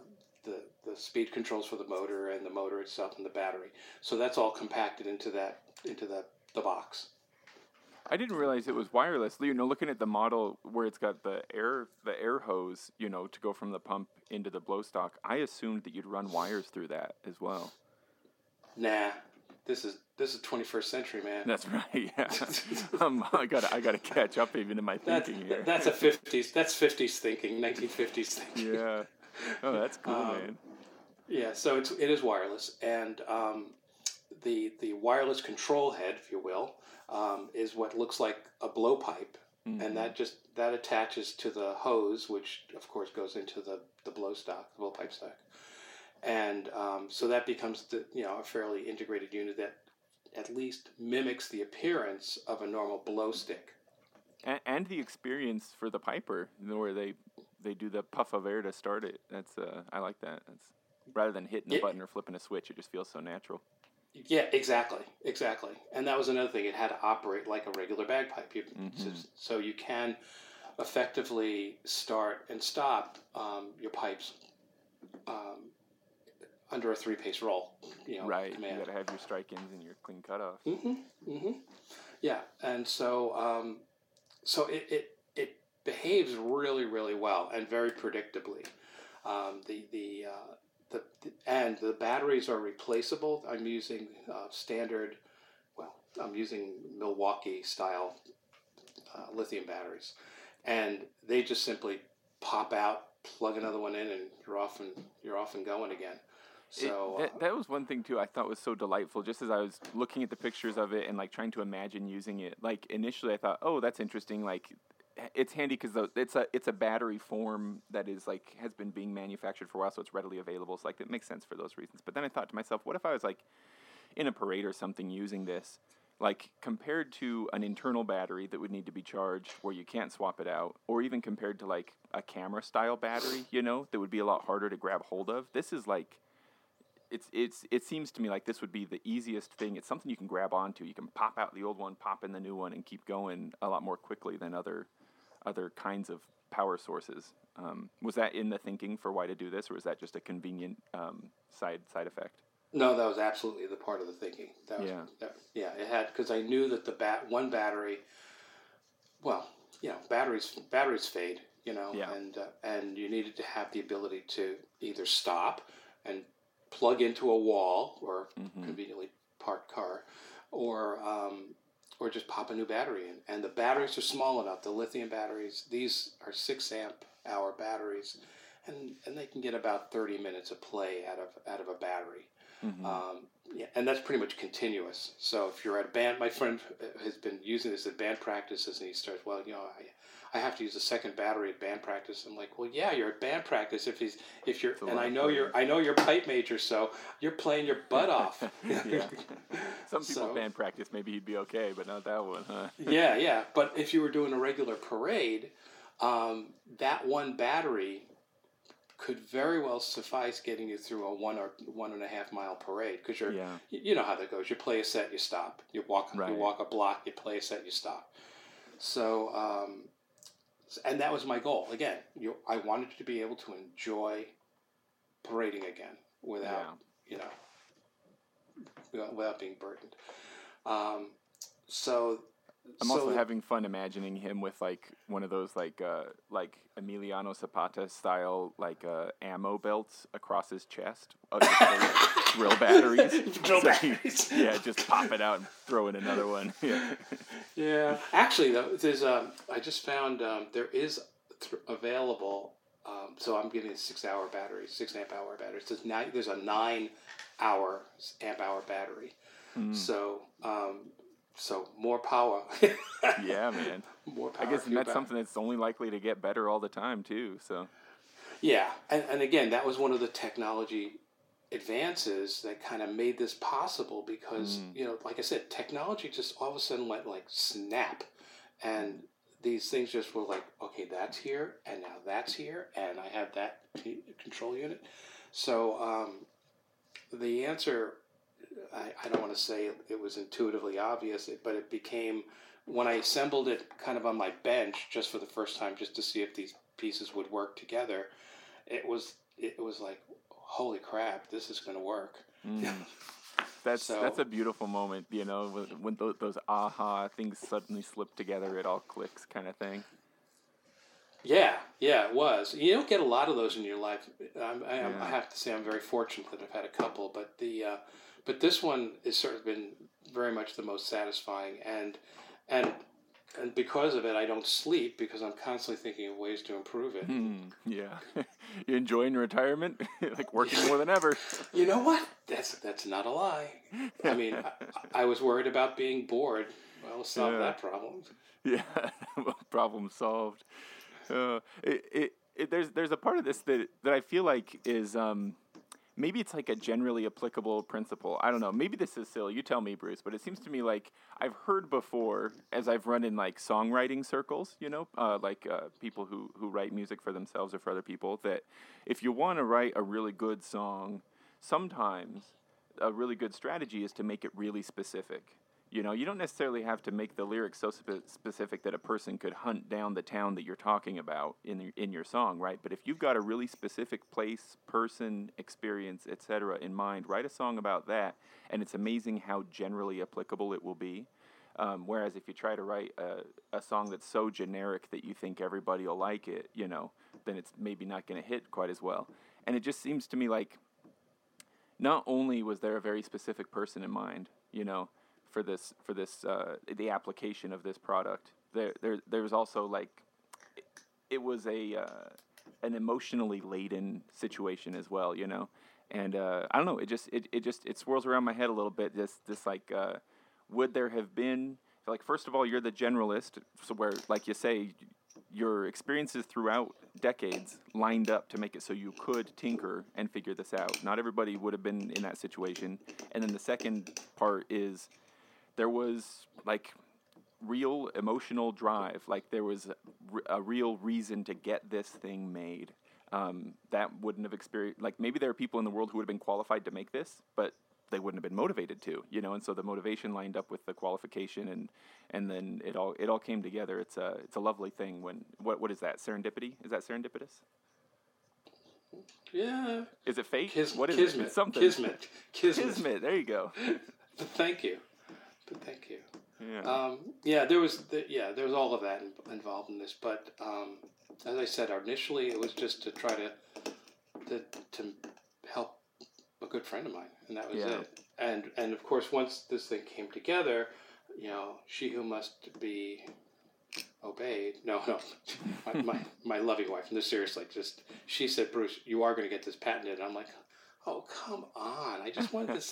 the the speed controls for the motor and the motor itself and the battery. So that's all compacted into that into the the box. I didn't realize it was wireless. You know, looking at the model where it's got the air the air hose, you know, to go from the pump into the blow stock, I assumed that you'd run wires through that as well. Nah, this is this is 21st century, man. That's right. Yeah. [LAUGHS] [LAUGHS] um, I got I got to catch up even in my That's, thinking here. that's a 50s that's 50s thinking 1950s thinking yeah. Oh, that's cool, Um, man. Yeah, so it's it is wireless, and um, the the wireless control head, if you will, um, is what looks like a blowpipe, Mhm. and that just that attaches to the hose, which of course goes into the the blow stock, the blowpipe stock, and um, so that becomes the you know a fairly integrated unit that at least mimics the appearance of a normal blow stick. and, and the experience for the piper, where they they do the puff of air to start it. That's uh, I like that. That's rather than hitting the Yeah. button or flipping a switch, it just feels so natural. Yeah, exactly, exactly. And that was another thing; it had to operate like a regular bagpipe. You, so, Mhm. so you can effectively start and stop um, your pipes um, under a three-pace roll. You know, right. command. You got to have your strike ins and your clean cutoff. Mm-hmm. Mm-hmm. Yeah, and so um, so it, it it behaves really really well and very predictably. Um, the the, uh, the and the batteries are replaceable. I'm using uh, standard. Well, I'm using Milwaukee style uh, lithium batteries, and they just simply pop out, plug another one in, and you're off and you're off and going again. It- So that, uh, that was one thing too I thought was so delightful. Just as I was looking at the pictures of it and like trying to imagine using it, like initially I thought, oh, that's interesting. Like it's handy because it's a it's a battery form that is like has been being manufactured for a while, so it's readily available. So like it makes sense for those reasons. But then I thought to myself, what if I was like in a parade or something using this? Like compared to an internal battery that would need to be charged where you can't swap it out, or even compared to like a camera style battery, you know, that would be a lot harder to grab hold of. This is like it's it's it seems to me like this would be the easiest thing. It's something you can grab onto. You can pop out the old one, pop in the new one, and keep going a lot more quickly than other other kinds of power sources. Um, was that in the thinking for why to do this, or was that just a convenient um, side side effect? No, that was absolutely the part of the thinking. That was, Yeah. that, yeah, it had because I knew that the bat one battery. Well, you know, batteries batteries fade. You know, Yeah. and uh, and you needed to have the ability to either stop and plug into a wall or Mhm. conveniently parked car, or um, or just pop a new battery in. And the batteries are small enough. The lithium batteries. These are six amp hour batteries, and and they can get about thirty minutes of play out of out of a battery. Mhm. Um, yeah, and that's pretty much continuous. So if you're at a band, my friend has been using this at band practices, and he starts, well, you know, I, I have to use a second battery at band practice. I'm like, well, yeah, you're at band practice. If he's, if you're, and I know you're, I know you're pipe major, so you're playing your butt [LAUGHS] off. yeah. Some people So- band practice, maybe he'd be okay, but not that one, huh? [LAUGHS] yeah, yeah. But if you were doing a regular parade, um, that one battery could very well suffice getting you through a one or one and a half mile parade because you're Yeah. you know how that goes. You play a set, you stop. You walk Right. you walk a block, you play a set, you stop. So um, and that was my goal. Again, you, I wanted to be able to enjoy parading again without, you know, without, without being burdened. Um, so I'm so also having fun imagining him with like one of those like uh like Emiliano Zapata style like uh ammo belts across his chest of [LAUGHS] drill batteries. [LAUGHS] Drill So he- batteries. [LAUGHS] yeah, just pop it out and throw in another one. Yeah. Yeah, actually, though, there's um, I just found um, there is th- available. Um, so I'm getting a six-hour battery, six amp hour battery. There's nine, there's a nine-hour amp hour battery. Mm. So um, so more power. Yeah, man. [LAUGHS] more power. I guess that's something that's only likely to get better all the time too. So Yeah, and, and again, that was one of the technology advances that kind of made this possible because Mm. you know, like I said, technology just all of a sudden went like snap, and these things just were like, okay, that's here, and now that's here, and I have that control unit. So um, the answer, I, I don't want to say it was intuitively obvious, but it became when I assembled it kind of on my bench just for the first time, just to see if these pieces would work together. It was it was like, holy crap, this is going to work. mm. that's So- that's a beautiful moment, you know, when, those, those aha things suddenly slip together, it all clicks, kind of thing. Yeah, yeah, it was. You don't get a lot of those in your life. I'm, I, am- I have to say, I'm very fortunate that I've had a couple, but the uh, but this one has sort of been very much the most satisfying, and and and because of it, I don't sleep because I'm constantly thinking of ways to improve it. Hmm, yeah. [LAUGHS] you enjoying retirement? [LAUGHS] like working more than ever. [LAUGHS] You know what? That's that's not a lie. I mean, I, I was worried about being bored. Well, solve Yeah. that problem. Yeah, problem solved. Uh, it, it, it, there's there's a part of this that that I feel like is um, maybe it's like a generally applicable principle. I don't know. Maybe this is silly. You tell me, Bruce. But it seems to me like I've heard before as I've run in like songwriting circles. You know, uh, like uh, people who who write music for themselves or for other people. That if you want to write a really good song, sometimes a really good strategy is to make it really specific. You know, you don't necessarily have to make the lyrics so spe- specific that a person could hunt down the town that you're talking about in your, in your song, right? But if you've got a really specific place, person, experience, etc. in mind, write a song about that, and it's amazing how generally applicable it will be. Um, whereas if you try to write a, a song that's so generic that you think everybody will like it, you know, then it's maybe not going to hit quite as well. And it just seems to me like not only was there a very specific person in mind, you know, for this for this uh, the application of this product, there there there was also like it, was a uh, an emotionally laden situation as well, you know. And uh, I don't know, it just it, it just it swirls around my head a little bit. This this like uh, would there have been like first of all you're the generalist, so where like you say your experiences throughout decades lined up to make it so you could tinker and figure this out. Not everybody would have been in that situation. And then the second part is there was like real emotional drive. Like there was a real reason to get this thing made. Um, that wouldn't have experienced. Like maybe there are people in the world who would have been qualified to make this, but they wouldn't have been motivated to. You know, and so the motivation lined up with the qualification, and and then it all it all came together. It's a it's a lovely thing when what what is that serendipity? Is that serendipitous? Yeah, Is it fate? Kis- what is kismet, it? It's something. kismet, kismet. Kismet. There you go. [LAUGHS] Thank you, but thank you. Yeah. Um, yeah, there was the, yeah there was all of that in, involved in this, but um, as I said initially, it was just to try to to, to help a good friend of mine, and that was Yeah. it. And and of course, once this thing came together, you know, she who must be obeyed. No, no, [LAUGHS] my, my my loving wife. And No, seriously, just she said, Bruce, you are going to get this patented. And I'm like, oh come on, I just wanted this.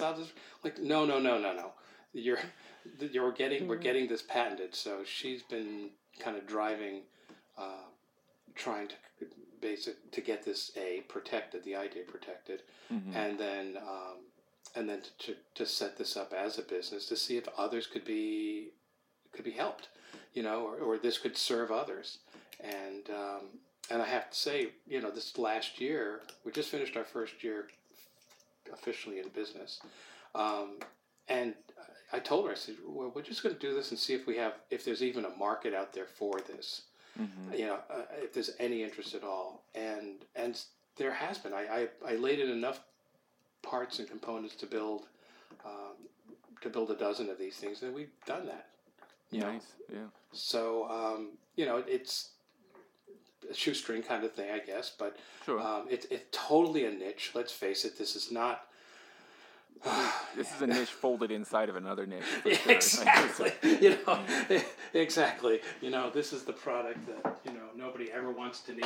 Like, no, no, no, no, no. You're [LAUGHS] you're getting we're getting this patented. So she's been kind of driving, uh, trying to basic to get this a protected, the idea protected, Mhm. and then um, and then to, to set this up as a business to see if others could be could be helped, you know, or, or this could serve others. And um, and I have to say, you know, this last year we just finished our first year officially in business, um, and I told her I said, well, we're just going to do this and see if we have if there's even a market out there for this. Mm-hmm. You know, uh, if there's any interest at all, and and there has been. I I, I laid in enough parts and components to build um, to build a dozen of these things, and we've done that. You know? Nice. Yeah. So um, you know, it's a shoestring kind of thing, I guess, but Sure. um, it's it's totally a niche. Let's face it. This is not. [SIGHS] this is a niche folded inside of another niche. sure. exactly. [LAUGHS] you know, [LAUGHS] exactly. You know, this is the product that you know nobody ever wants to need.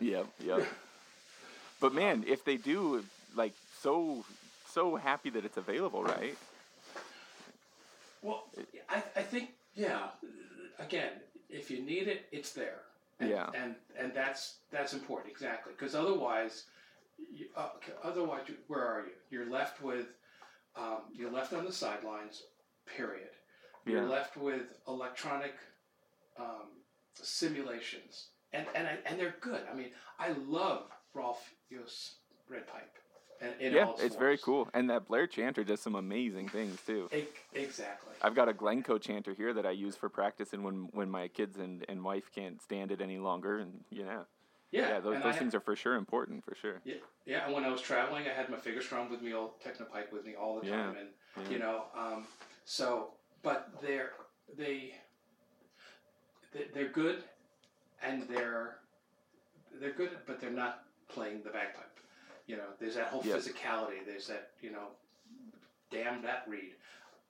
Yep, yep. [LAUGHS] But man, if they do, like, so so happy that it's available, right? Well, I, I think yeah. Again, if you need it, it's there. And, Yeah. And and that's that's important exactly because otherwise, you, uh, otherwise, you, where are you? You're left with, um, you're left on the sidelines. Period. You're Yeah. left with electronic um, simulations, and and I, and they're good. I mean, I love Rolf Jost Red Pipe. And, in yeah, its it's very cool. And that Blair chanter does some amazing things too. Exactly. I've got a Glencoe chanter here that I use for practicing when when my kids and, and wife can't stand it any longer, and you know, yeah, yeah, those, those I- things are for sure important for sure. Yeah, yeah. And when I was traveling, I had my Fagerstrom with me, all Technopipe with me all the Yeah, time, and yeah. you know, um, so but they're they they- they're good, and they're they're good, but they're not playing the bagpipe. You know, there's that whole Yep. physicality. There's that you know, damn that reed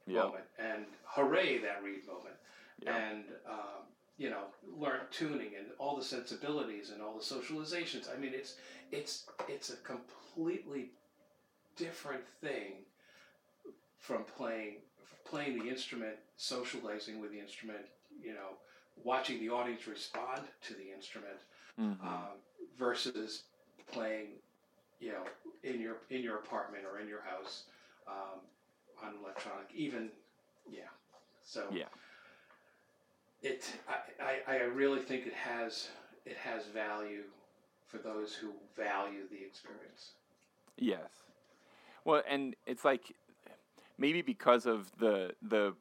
Yeah, moment, and hooray that reed moment, yeah, and um, you know, learn tuning and all the sensibilities and all the socializations. I mean, it's it's it's a completely different thing from playing playing the instrument, socializing with the instrument. You know, watching the audience respond to the instrument Mhm. um, versus playing, you know, in your in your apartment or in your house um, on electronic. Even, yeah. So Yeah. It I, I, I really think it has it has value for those who value the experience. Yes. Well, and it's like maybe because of the the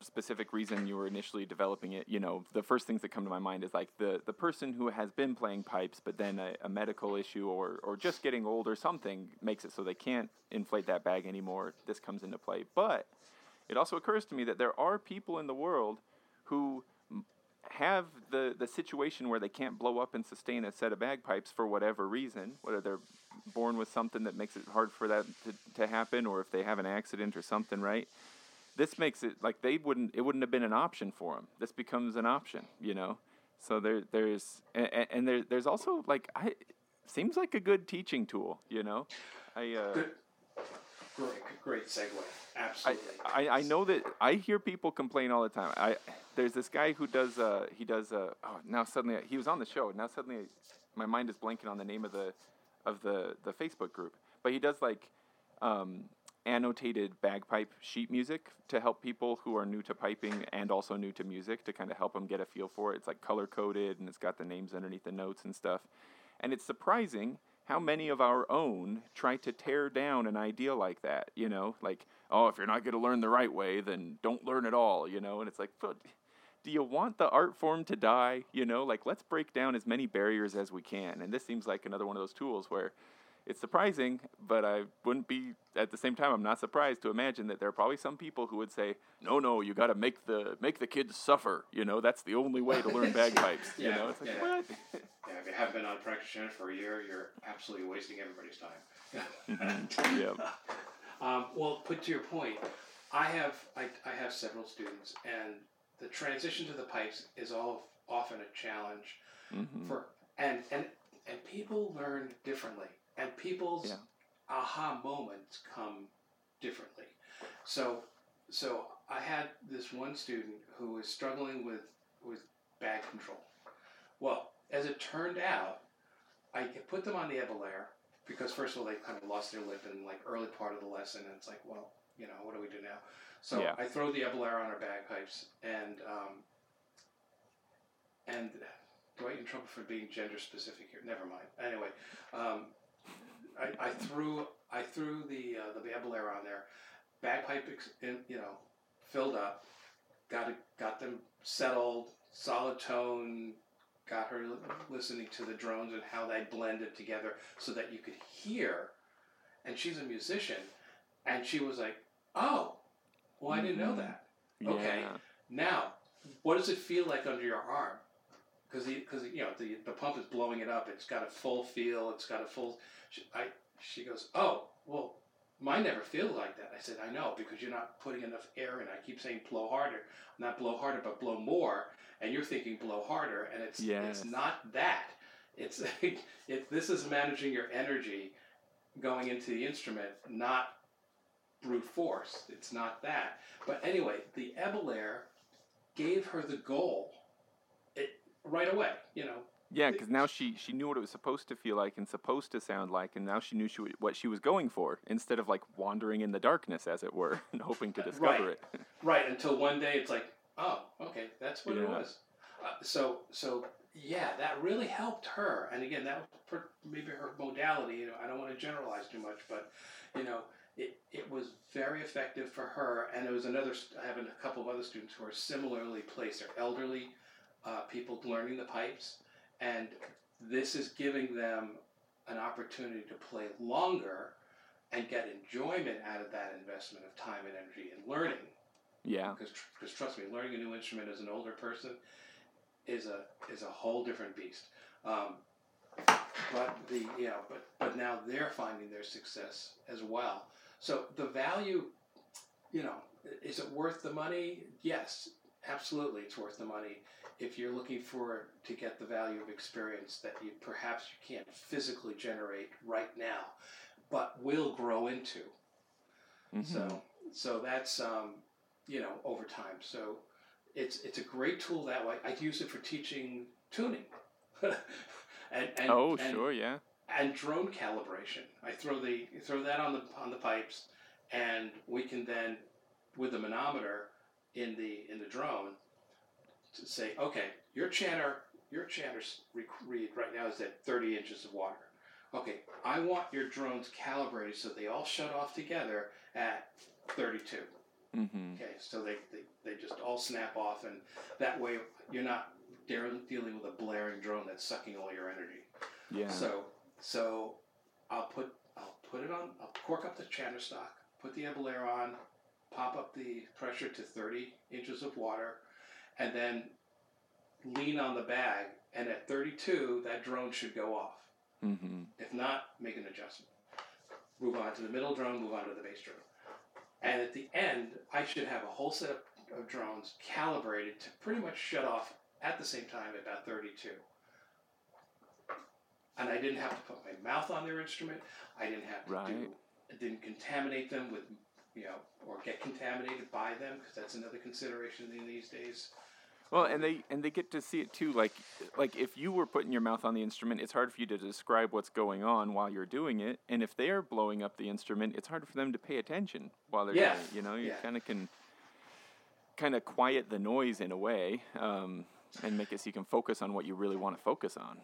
specific reason you were initially developing it, you know, the first things that come to my mind is like the the person who has been playing pipes, but then a, a medical issue or or just getting old or something makes it so they can't inflate that bag anymore. This comes into play, but it also occurs to me that there are people in the world who have the, the situation where they can't blow up and sustain a set of bagpipes for whatever reason, whether they're born with something that makes it hard for that to, to happen or if they have an accident or something, right? This makes it like they wouldn't it wouldn't have been an option for them. This becomes an option, you know. So there there's and, and there there's also like I seems like a good teaching tool, you know. I uh, great, great segue. I, Absolutely. I, I know that I hear people complain all the time. I there's this guy who does uh he does uh oh now suddenly he was on the show now suddenly my mind is blanking on the name of the of the the Facebook group but he does like um annotated bagpipe sheet music to help people who are new to piping and also new to music to kind of help them get a feel for it. It's like color coded and it's got the names underneath the notes and stuff. And it's surprising how many of our own try to tear down an idea like that, you know, like, oh, if you're not going to learn the right way, then don't learn at all, you know, and it's like, but do you want the art form to die, you know, like let's break down as many barriers as we can. And this seems like another one of those tools where it's surprising, but I wouldn't be at the same time. I'm not surprised to imagine that there are probably some people who would say, "No, no, you got to make the make the kids suffer." You know, that's the only way to learn [LAUGHS] bagpipes. you know, it's like yeah. what? [LAUGHS] yeah, if you haven't been on practice for a year, you're absolutely wasting everybody's time. yeah, [LAUGHS] Um, well, put to your point, I have I, I have several students, and the transition to the pipes is all often a challenge hmm for and and and people learn differently, and people's Yeah. aha moments come differently. So so I had this one student who was struggling with with bag control. Well, as it turned out, I put them on the EBelaire because first of all they kind of lost their lip in like early part of the lesson, and it's like, well, you know, what do we do now? So Yeah. I throw the EBelaire on our bagpipes, and um, and do I get in trouble for being gender specific here? Never mind. Anyway, um, I, I threw I threw the uh, the EBelaire on there, bagpipe ex- in, you know filled up, got it, got them settled, solid tone, got her listening to the drones and how they blended together so that you could hear. And she's a musician, and she was like, "Oh, well, I didn't know Mhm. that." Okay. Yeah. Now, what does it feel like under your arm? Because because you know the the pump is blowing it up. It's got a full feel. It's got a full. She, I she goes, oh well, mine never feels like that. I said, I know because you're not putting enough air in. I keep saying blow harder, not blow harder, but blow more, and you're thinking blow harder, and it's Yes. it's not that. It's [LAUGHS] it, this is managing your energy going into the instrument, not brute force. It's not that. But anyway, the EBelaire gave her the goal right away. You know, Yeah, because now she she knew what it was supposed to feel like and supposed to sound like, and now she knew she, what she was going for instead of like wandering in the darkness, as it were, [LAUGHS] and hoping to discover Right. it. [LAUGHS] right until one day it's like, oh, okay, that's what it was. Uh, so so yeah, that really helped her. And again, that was maybe her modality. You know, I don't want to generalize too much, but you know, it, it was very effective for her. And it was another. I have a couple of other students who are similarly placed. They're elderly uh, people learning the pipes, and this is giving them an opportunity to play longer and get enjoyment out of that investment of time and energy and learning Yeah, because because trust me, learning a new instrument as an older person is a is a whole different beast. Um, but the you know, but but now they're finding their success as well. So the value, you know, is it worth the money? Yes, absolutely, it's worth the money. If you're looking for to get the value of experience that you perhaps you can't physically generate right now, but will grow into. mhm. So so that's um, you know over time. So it's it's a great tool that way. I use it for teaching tuning, [LAUGHS] and, and oh and, sure, yeah, and drone calibration. I throw the throw that on the on the pipes, and we can then with the manometer in the in the drone to say, okay, your chanter your chanter's re- reed right now is at 30 inches of water. Okay, I want your drones calibrated so they all shut off together at 32. hmm Okay, so they, they, they just all snap off, and that way you're not de- dealing with a blaring drone that's sucking all your energy. yeah, So so I'll put I'll put it on. I'll cork up the chanter stock, put the EBelaire on, pop up the pressure to 30 inches of water, and then lean on the bag. And at 32, that drone should go off. hmm If not, make an adjustment. Move on to the middle drone, move on to the bass drone. And at the end, I should have a whole set of, of drones calibrated to pretty much shut off at the same time at about 32. And I didn't have to put my mouth on their instrument. I didn't have to do, I didn't contaminate them with, you know, or get contaminated by them because that's another consideration in these days. Well, and they and they get to see it too. Like like if you were putting your mouth on the instrument, it's hard for you to describe what's going on while you're doing it. And if they're blowing up the instrument, it's hard for them to pay attention while they're Yeah, doing it. You know, you yeah. kind of can kind of quiet the noise in a way, um, and make it so you can focus on what you really want to focus on.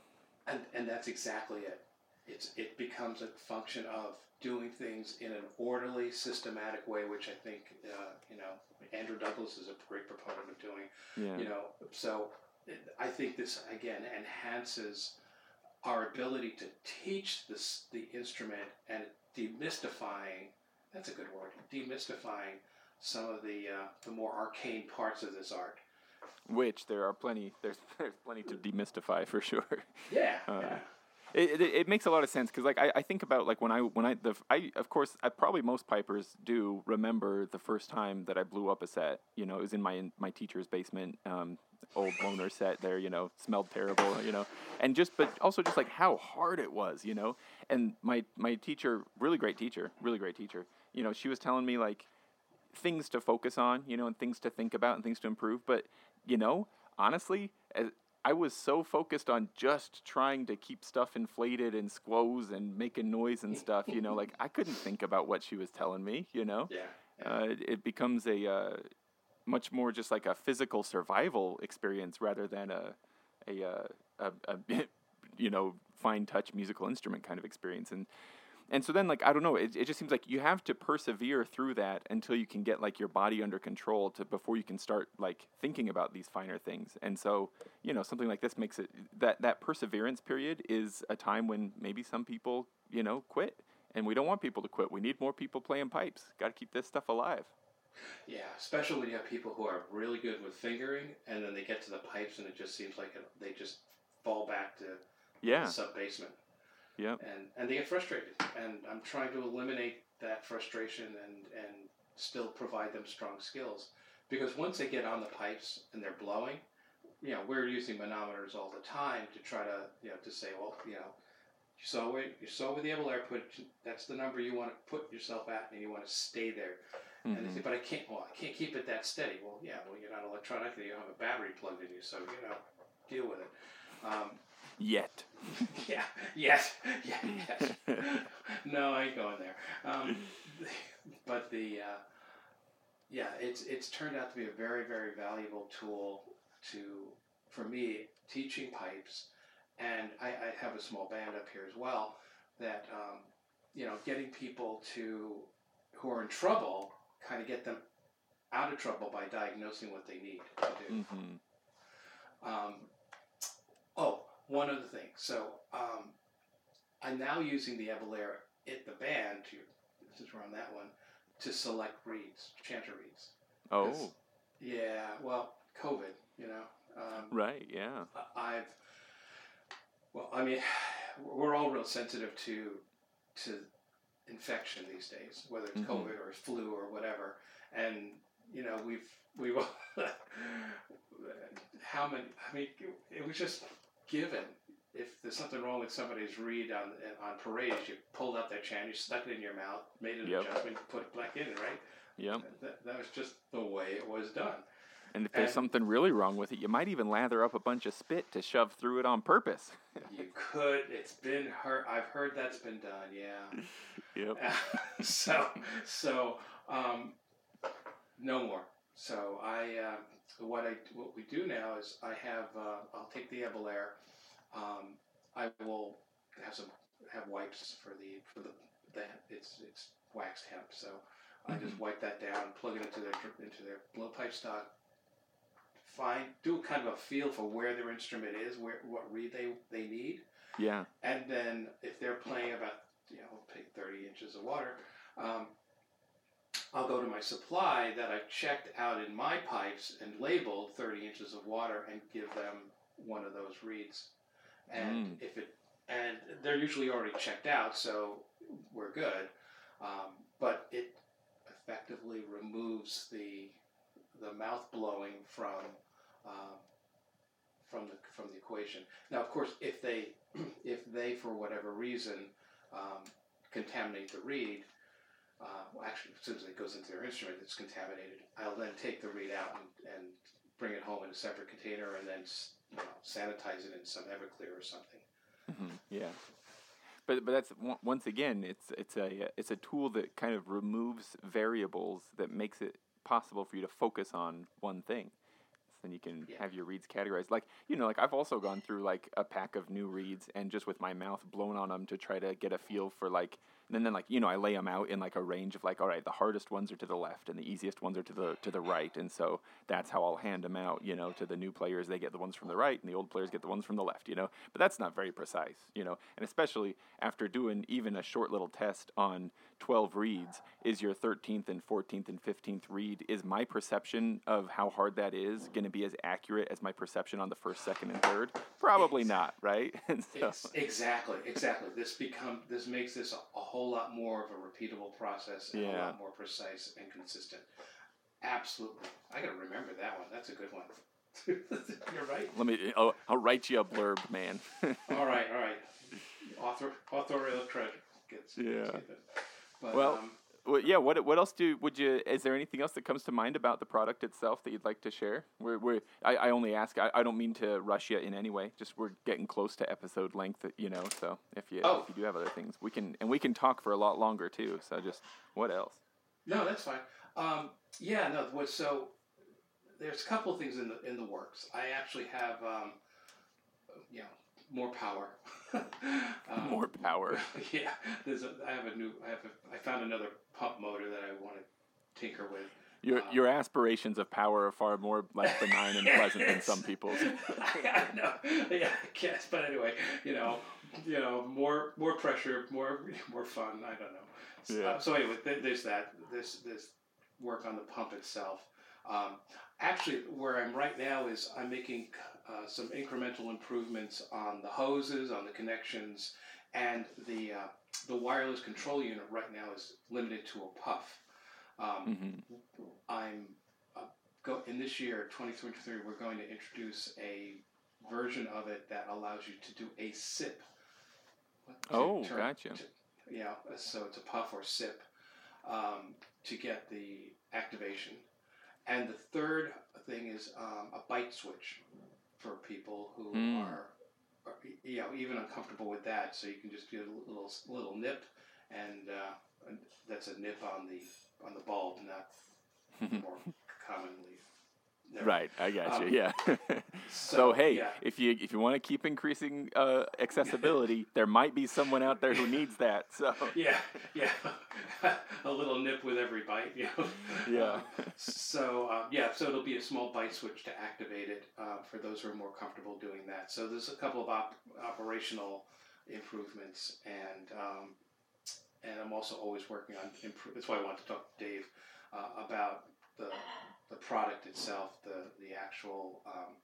And, and that's exactly it. It's, it becomes a function of doing things in an orderly, systematic way, which I think, uh, you know, Andrew Douglas is a great proponent of doing. Yeah. You know, so I think this, again, enhances our ability to teach this, the instrument and demystifying, that's a good word, demystifying some of the, uh, the more arcane parts of this art. Which there are plenty. There's [LAUGHS] there's plenty to demystify for sure. Yeah, Uh, yeah. It, it, it makes a lot of sense because like I, I think about like when I when I the I of course I probably most pipers do remember the first time that I blew up a set you know it was in my in my teacher's basement um, old loner set there you know smelled terrible you know and just but also just like how hard it was you know and my my teacher really great teacher really great teacher you know she was telling me like things to focus on, you know, and things to think about and things to improve. But, you know, honestly, I was so focused on just trying to keep stuff inflated and squoze and making noise and stuff, you know, like I couldn't [LAUGHS] think about what she was telling me, you know. Yeah. Uh, it, it becomes a uh, much more just like a physical survival experience rather than a a, uh, a, a [LAUGHS] you know fine touch musical instrument kind of experience and and so then like I don't know, it, it just seems like you have to persevere through that until you can get like your body under control to before you can start like thinking about these finer things. And so, you know, something like this makes it that that perseverance period is a time when maybe some people, you know, quit. And we don't want people to quit. We need more people playing pipes. Got to keep this stuff alive. Yeah, especially when you have people who are really good with fingering, and then they get to the pipes, and it just seems like it, they just fall back to Yeah. sub basement, Yep. and and they get frustrated. And I'm trying to eliminate that frustration and and still provide them strong skills, because once they get on the pipes and they're blowing, you know, we're using manometers all the time to try to you know to say, well, you know. You saw where you saw where the able. That's the number you want to put yourself at, and you want to stay there. And they Mhm. say, but I can't. Well, I can't keep it that steady. Well, yeah. Well, you're not electronic. You don't have a battery plugged in you, so you know, deal with it. Um, Yet. [LAUGHS] yeah. Yes. Yeah. Yes. no, I ain't going there. Um, [LAUGHS] but the uh, yeah, it's it's turned out to be a very very valuable tool to for me teaching pipes, and I, I have a small band up here as well. That um, you know, getting people to who are in trouble, kind of get them out of trouble by diagnosing what they need to do. Mm-hmm. Um, oh, one other thing. So um, I'm now using the EBelaire at the band, to, since we're on that one, to select reeds, chanter reeds. Oh, Yeah, well, COVID, you know. Um, right. Yeah. I've, well, I mean, we're all real sensitive to to infection these days, whether it's Mhm. COVID or flu or whatever. And you know, we've we've [LAUGHS] how many? I mean, it was just given. If there's something wrong with somebody's reed on on parades, you pulled out their chant, you stuck it in your mouth, made an Yep. adjustment, put it back in, right? Yep. That, that was just the way it was done. And if there's something really wrong with it, you might even lather up a bunch of spit to shove through it on purpose. [LAUGHS] You could. It's been heard. I've heard that's been done. Yeah. [LAUGHS] Yep. [LAUGHS] so so um, no more. So I uh, what I what we do now is I have uh, I'll take the EBelaire. Um, I will have some have wipes for the for the that it's it's waxed hemp. So I just wipe that down, plug it into their into their blowpipe stock. Find do kind of a feel for where their instrument is, where what reed they they need. Yeah. And then if they're playing about, you know, take 30 inches of water, um, I'll go to my supply that I've checked out in my pipes and labeled 30 inches of water and give them one of those reeds. And Mm. if it, and they're usually already checked out, so we're good. Um, but it effectively removes the the mouth blowing from um, from the from the equation. Now, of course, if they [CLEARS THROAT] if they for whatever reason um, contaminate the reed, uh, well, actually, as soon as it goes into their instrument, it's contaminated. I'll then take the reed out and, and bring it home in a separate container and then you know, sanitize it in some Everclear or something. hmm Yeah. But but that's once again, it's it's a it's a tool that kind of removes variables that makes it possible for you to focus on one thing. So then you can Yeah. have your reeds categorized. Like you know, like I've also gone through like a pack of new reeds and just with my mouth blown on them to try to get a feel for like. And then like you know, I lay them out in like a range of like, all right, the hardest ones are to the left and the easiest ones are to the to the right, and so that's how I'll hand them out. You know, to the new players, they get the ones from the right, and the old players get the ones from the left. You know, but that's not very precise. You know, and especially after doing even a short little test on 12 reeds, is your 13th and 14th and 15th reed is my perception of how hard that is going to be as accurate as my perception on the first, second, and third? Probably not, right? [LAUGHS] So, Ex- exactly, exactly. This become this makes this a, a whole lot more of a repeatable process and a lot more precise and consistent. Absolutely, I gotta remember that one. That's a good one. [LAUGHS] You're right. let me, I'll, I'll write you a blurb, man. [LAUGHS] All right, all right. Author, authorial credit gets. Yeah. But, Well, um, Well, yeah. What what else do would you? Is there anything else that comes to mind about the product itself that you'd like to share? We're, we're I, I only ask. I, I don't mean to rush you in any way. Just we're getting close to episode length, you know. So if you Oh. if you do have other things, we can and we can talk for a lot longer too. So just what else? No, that's fine. Um, yeah, no. So? There's a couple of things in the in the works. I actually have, um, you know, more power. [LAUGHS] Um, More power. [LAUGHS] yeah, there's a, I have a new. I have. A, I found another pump motor that I want to tinker with. Your Um, your aspirations of power are far more like benign and pleasant than some [LAUGHS] people's. I know. Yeah, I guess. But anyway, you know, you know, more more pressure, more more fun. I don't know. So, Yeah. so anyway, th- there's that. This this work on the pump itself. Um, actually, where I'm right now is I'm making uh, some incremental improvements on the hoses, on the connections, and the uh, the wireless control unit right now is limited to a puff. Um, hmm I'm uh, go in this year, 2023. We're going to introduce a version of it that allows you to do a sip. Oh, turn- gotcha. to- yeah, so it's a puff or sip um, to get the activation. And the third thing is um, a bite switch for people who Mm. are, are, you know, even uncomfortable with that. So you can just do a little little nip, and uh, that's a nip on the on the bulb, not [LAUGHS] more commonly. Right, I got you. Um, Yeah. [LAUGHS] so, hey, yeah. if you if you want to keep increasing uh, accessibility, [LAUGHS] there might be someone out there who needs that. So [LAUGHS] Yeah, yeah, a little nip with every bite. You know? Yeah. Um, so um, yeah, so it'll be a small bite switch to activate it uh, for those who are more comfortable doing that. So there's a couple of op- operational improvements, and um, and I'm also always working on. Impro- that's why I want to talk to Dave uh, about the the product itself, the the actual um,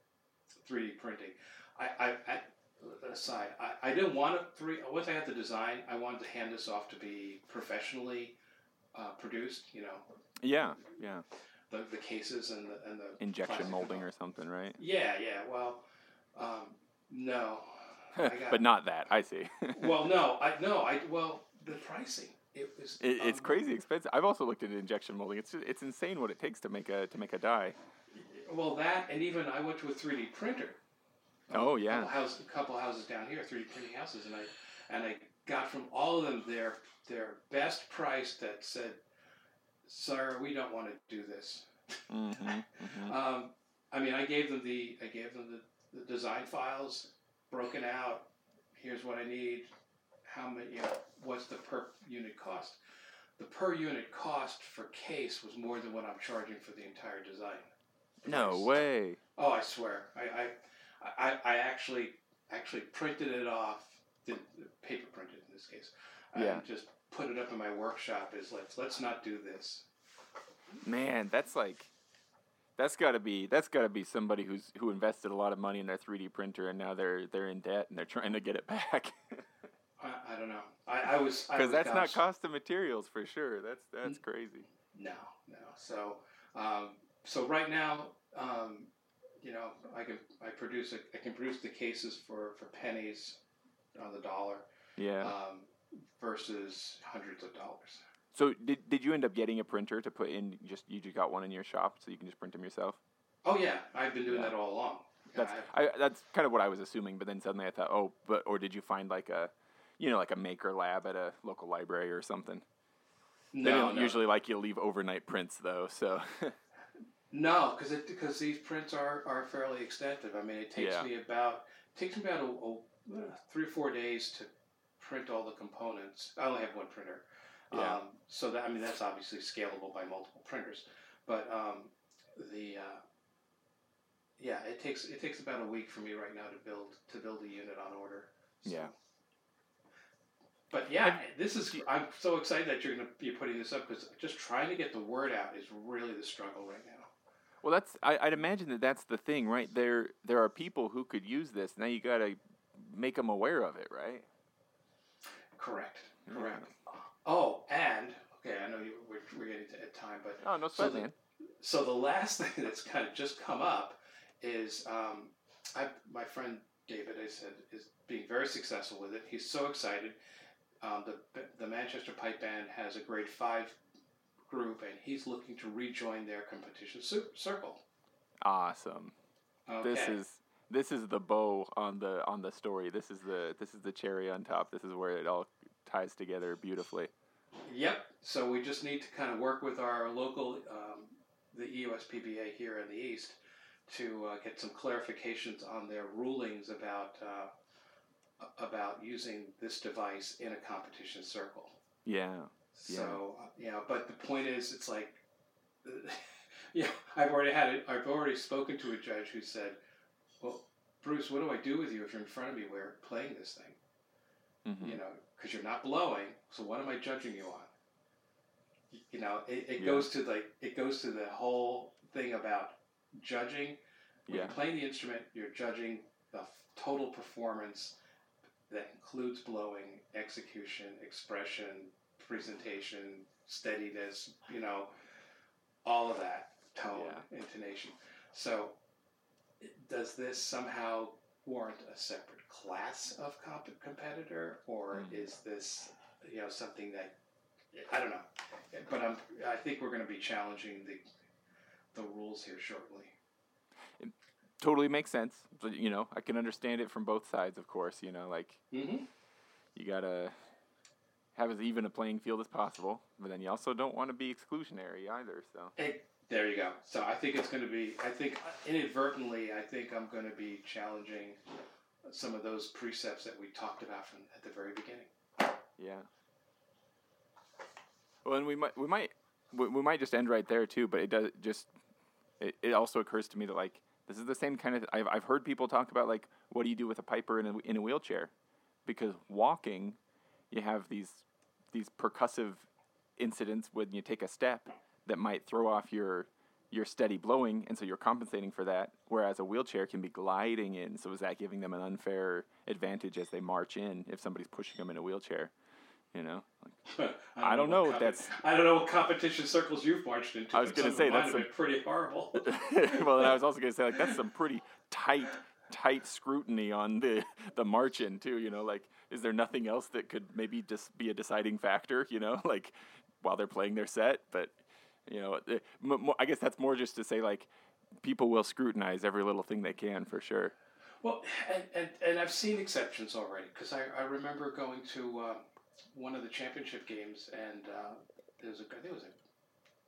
3D printing. I, I, I aside, I, I didn't want to three. Once I had the design, I wanted to hand this off to be professionally uh, produced. You know, yeah, yeah, the, the cases and the and the injection molding or something, right? Yeah, yeah. Well, um, no. [LAUGHS] But not that. I see. [LAUGHS] Well, no, I no, I well the pricing. It was. It, it's crazy expensive. I've also looked at injection molding. It's it's insane what it takes to make a to make a die. Well, that and even I went to a three D printer. Oh A yeah. couple houses, a couple houses down here, three D printing houses, and I and I got from all of them their their best price that said, "Sir, we don't want to do this." hmm hmm Um, I mean, I gave them the I gave them the, the design files broken out. Here's what I need. How many? You know, what's the per unit cost? The per unit cost for case was more than what I'm charging for the entire design. No way. Oh, I swear. I I, I, I actually actually printed it off, did paper printed in this case, and Yeah. just put it up in my workshop. Is let's let's not do this. Man, that's like that's got to be that's got to be somebody who's who invested a lot of money in their 3D printer and now they're they're in debt and they're trying to get it back. [LAUGHS] I, I don't know. I, I was Because that's not cost of materials for sure. That's that's crazy. No, no. So, um, so right now, um, you know, I can I produce a, I can produce the cases for for pennies on the dollar Yeah. um, versus hundreds of dollars. so did did you end up getting a printer to put in? Just you just got one in your shop so you can just print them yourself. Oh yeah, I've been doing Yeah. that all along. That's I, that's kind of what I was assuming. But then suddenly I thought, oh, but or did you find like a, you know, like a maker lab at a local library or something? They no, don't no, usually like you leave overnight prints though. So [LAUGHS] no, because because these prints are, are fairly extensive. I mean, it takes Yeah. me about takes me about a, a, uh, three or four days to print all the components. I only have one printer, Yeah. um, so that I mean that's obviously scalable by multiple printers. But um, the uh, yeah, it takes it takes about a week for me right now to build to build a unit on order. So- Yeah. But yeah, this is I'm so excited that you're gonna be putting this up because just trying to get the word out is really the struggle right now. Well, that's I, I'd imagine that that's the thing, right? There there are people who could use this. Now you got to make them aware of it, right? Correct. Yeah. Correct. Oh, and okay, I know you, we're, we're getting to at time, but Oh, no So sweat, the- man. so the last [LAUGHS] thing that's kind of just come up is um, I, my friend David, I said, is being very successful with it. He's so excited. Um, the the Manchester Pipe Band has a grade five group, and he's looking to rejoin their competition cir- circle. Awesome. Okay. This is this is the bow on the on the story. This is the this is the cherry on top. This is where it all ties together beautifully. Yep. So we just need to kind of work with our local, um, the E EUSPBA here in the East, to uh, get some clarifications on their rulings about uh, about using this device in a competition circle. Yeah. So yeah, you know, but the point is, it's like, [LAUGHS] yeah, I've already had it. I've already spoken to a judge who said, "Well, Bruce, what do I do with you if you're in front of me where playing this thing? Mhm. You know, because you're not blowing. So what am I judging you on? You know, it, it Yeah. goes to like it goes to the whole thing about judging. When Yeah. you're playing the instrument, you're judging the total performance that includes blowing, execution, expression, presentation, steadiness, you know, all of that, tone, intonation. So, does this somehow warrant a separate class of comp- competitor, or Mm. is this, you know, something that I don't know, but I'm I think we're going to be challenging the the rules here shortly. Totally makes sense. But, you know, I can understand it from both sides, of course. You know, like Mm-hmm. you gotta have as even a playing field as possible, but then you also don't want to be exclusionary either. So Hey, there you go. So I think it's going to be. I think inadvertently, I think I'm going to be challenging some of those precepts that we talked about from at the very beginning. yeah. Well, and we might we might we, we might just end right there too. But it does just it, it also occurs to me that like this is the same kind of I've I've heard people talk about like what do you do with a piper in a in a wheelchair, because walking, you have these these percussive incidents when you take a step that might throw off your your steady blowing, and so you're compensating for that. Whereas a wheelchair can be gliding in, so is that giving them an unfair advantage as they march in if somebody's pushing them in a wheelchair? You know, [LAUGHS] I don't know what if that's- I don't know what competition circles you've marched into. I was gonna say, that's been pretty horrible. [LAUGHS] well, I was also going to say like that's some pretty tight, tight scrutiny on the the march in too. You know, like is there nothing else that could maybe just be a deciding factor? You know, [LAUGHS] like while they're playing their set, but you know, the- m- I guess that's more just to say like people will scrutinize every little thing they can for sure. Well, and, and, and I've seen exceptions already because I, I remember going to uh, one of the championship games and uh, there was a I think it was a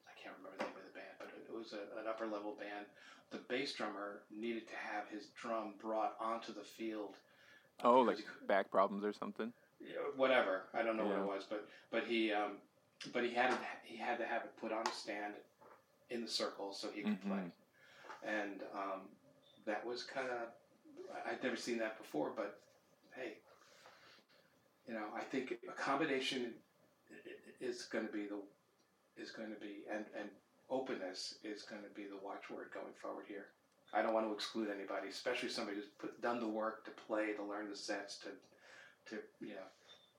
I can't remember the name of the band, but it was a, an upper level band. The bass drummer needed to have his drum brought onto the field. uh, Oh, like he back problems or something. yeah, whatever. I don't know Yeah. what it was, but but he um, but he had it, he had to have it put on a stand in the circle so he could play, Mhm. and um, that was kind of I'd never seen that before. But you know, I think a combination is going to be the is going to be and and openness is going to be the watchword going forward here. I don't want to exclude anybody, especially somebody who's put, done the work to play, to learn the sets, to to you know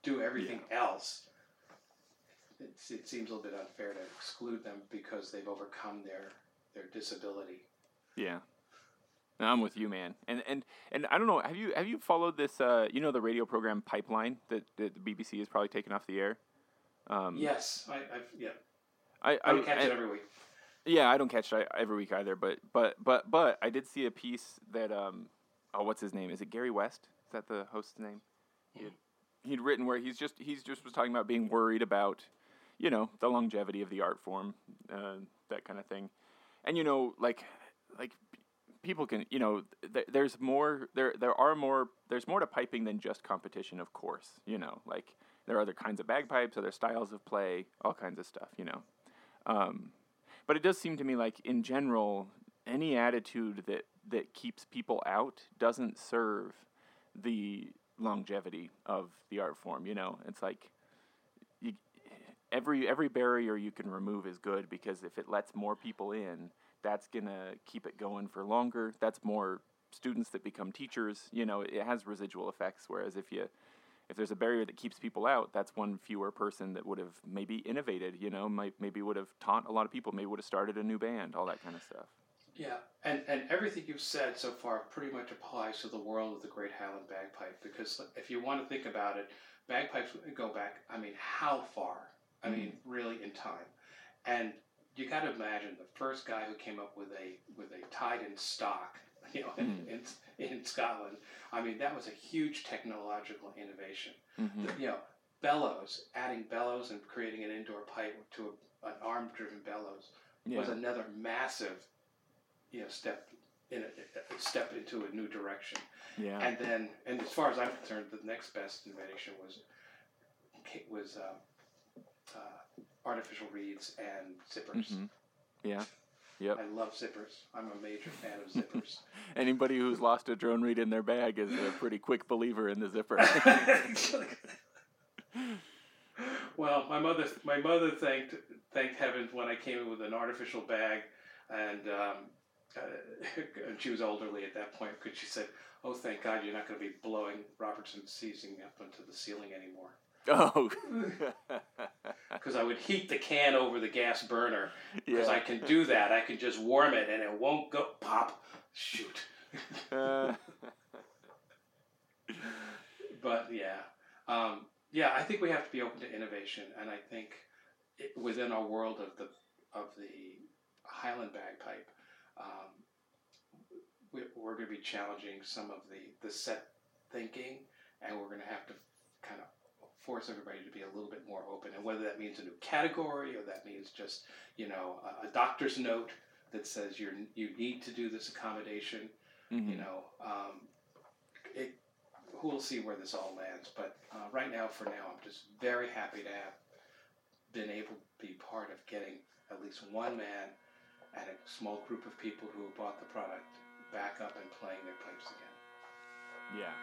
do everything else. It's, it seems a little bit unfair to exclude them because they've overcome their their disability. Yeah. No, I'm with you, man. And and and I don't know. Have you have you followed this? Uh, you know the radio program Pipeline that, that the BBC has probably taken off the air. Um, yes, I, I've yeah. I, I don't catch I- it every week. Yeah, I don't catch it every week either. But but but but I did see a piece that um oh what's his name? Is it Gary West? Is that the host's name? He had, he'd written where he's just he's just was talking about being worried about you know the longevity of the art form, uh, that kind of thing, and you know like like people can you know th- there's more there there are more there's more to piping than just competition of course you know like there are other kinds of bagpipes other styles of play all kinds of stuff you know. Um, but it does seem to me like in general any attitude that that keeps people out doesn't serve the longevity of the art form you know. It's like you, every every barrier you can remove is good because if it lets more people in that's gonna keep it going for longer that's more students that become teachers you know it has residual effects whereas if you if there's a barrier that keeps people out, that's one fewer person that would have maybe innovated, you know, might, maybe would have taught a lot of people, maybe would have started a new band, all that kind of stuff. Yeah, and, and everything you've said so far pretty much applies to the world of the Great Highland Bagpipe because if you want to think about it, bagpipes go back, I mean, how far? I mm-hmm. mean, really in time. And you got to imagine the first guy who came up with a with a tied in stock, [LAUGHS] you know, Mhm. in, in Scotland. I mean, that was a huge technological innovation. Mm-hmm. The- you know, bellows, adding bellows and creating an indoor pipe to a, an arm-driven bellows Yeah. was another massive, you know, step in a, a step into a new direction. Yeah. And then, and as far as I'm concerned, the next best invention was was um, artificial reeds and zippers. Mhm. Yeah. Yep. I love zippers. I'm a major fan of zippers. [LAUGHS] Anybody who's lost a drone reed in their bag is a pretty quick believer in the zipper. [LAUGHS] [LAUGHS] well, my mother, my mother thanked thanked heavens when I came in with an artificial bag, and um, uh, and she was elderly at that point because she said, "Oh, thank God, you're not going to be blowing Robertson seizing up into the ceiling anymore." Oh. [LAUGHS] Because I would heat the can over the gas burner. Because yeah. I can do that. I can just warm it and it won't go pop. Shoot. Uh, [LAUGHS] but yeah, um, yeah. I think we have to be open to innovation, and I think it, within our world of the of the Highland bagpipe, um, we, we're going to be challenging some of the the set thinking, and we're going to have to kind of force everybody to be a little bit more open, and whether that means a new category or that means just you know a, a doctor's note that says you you need to do this accommodation mhm. you know, um, it, we'll see where this all lands. But uh, right now, for now, I'm just very happy to have been able to be part of getting at least one man and a small group of people who bought the product back up and playing their pipes again. Yeah.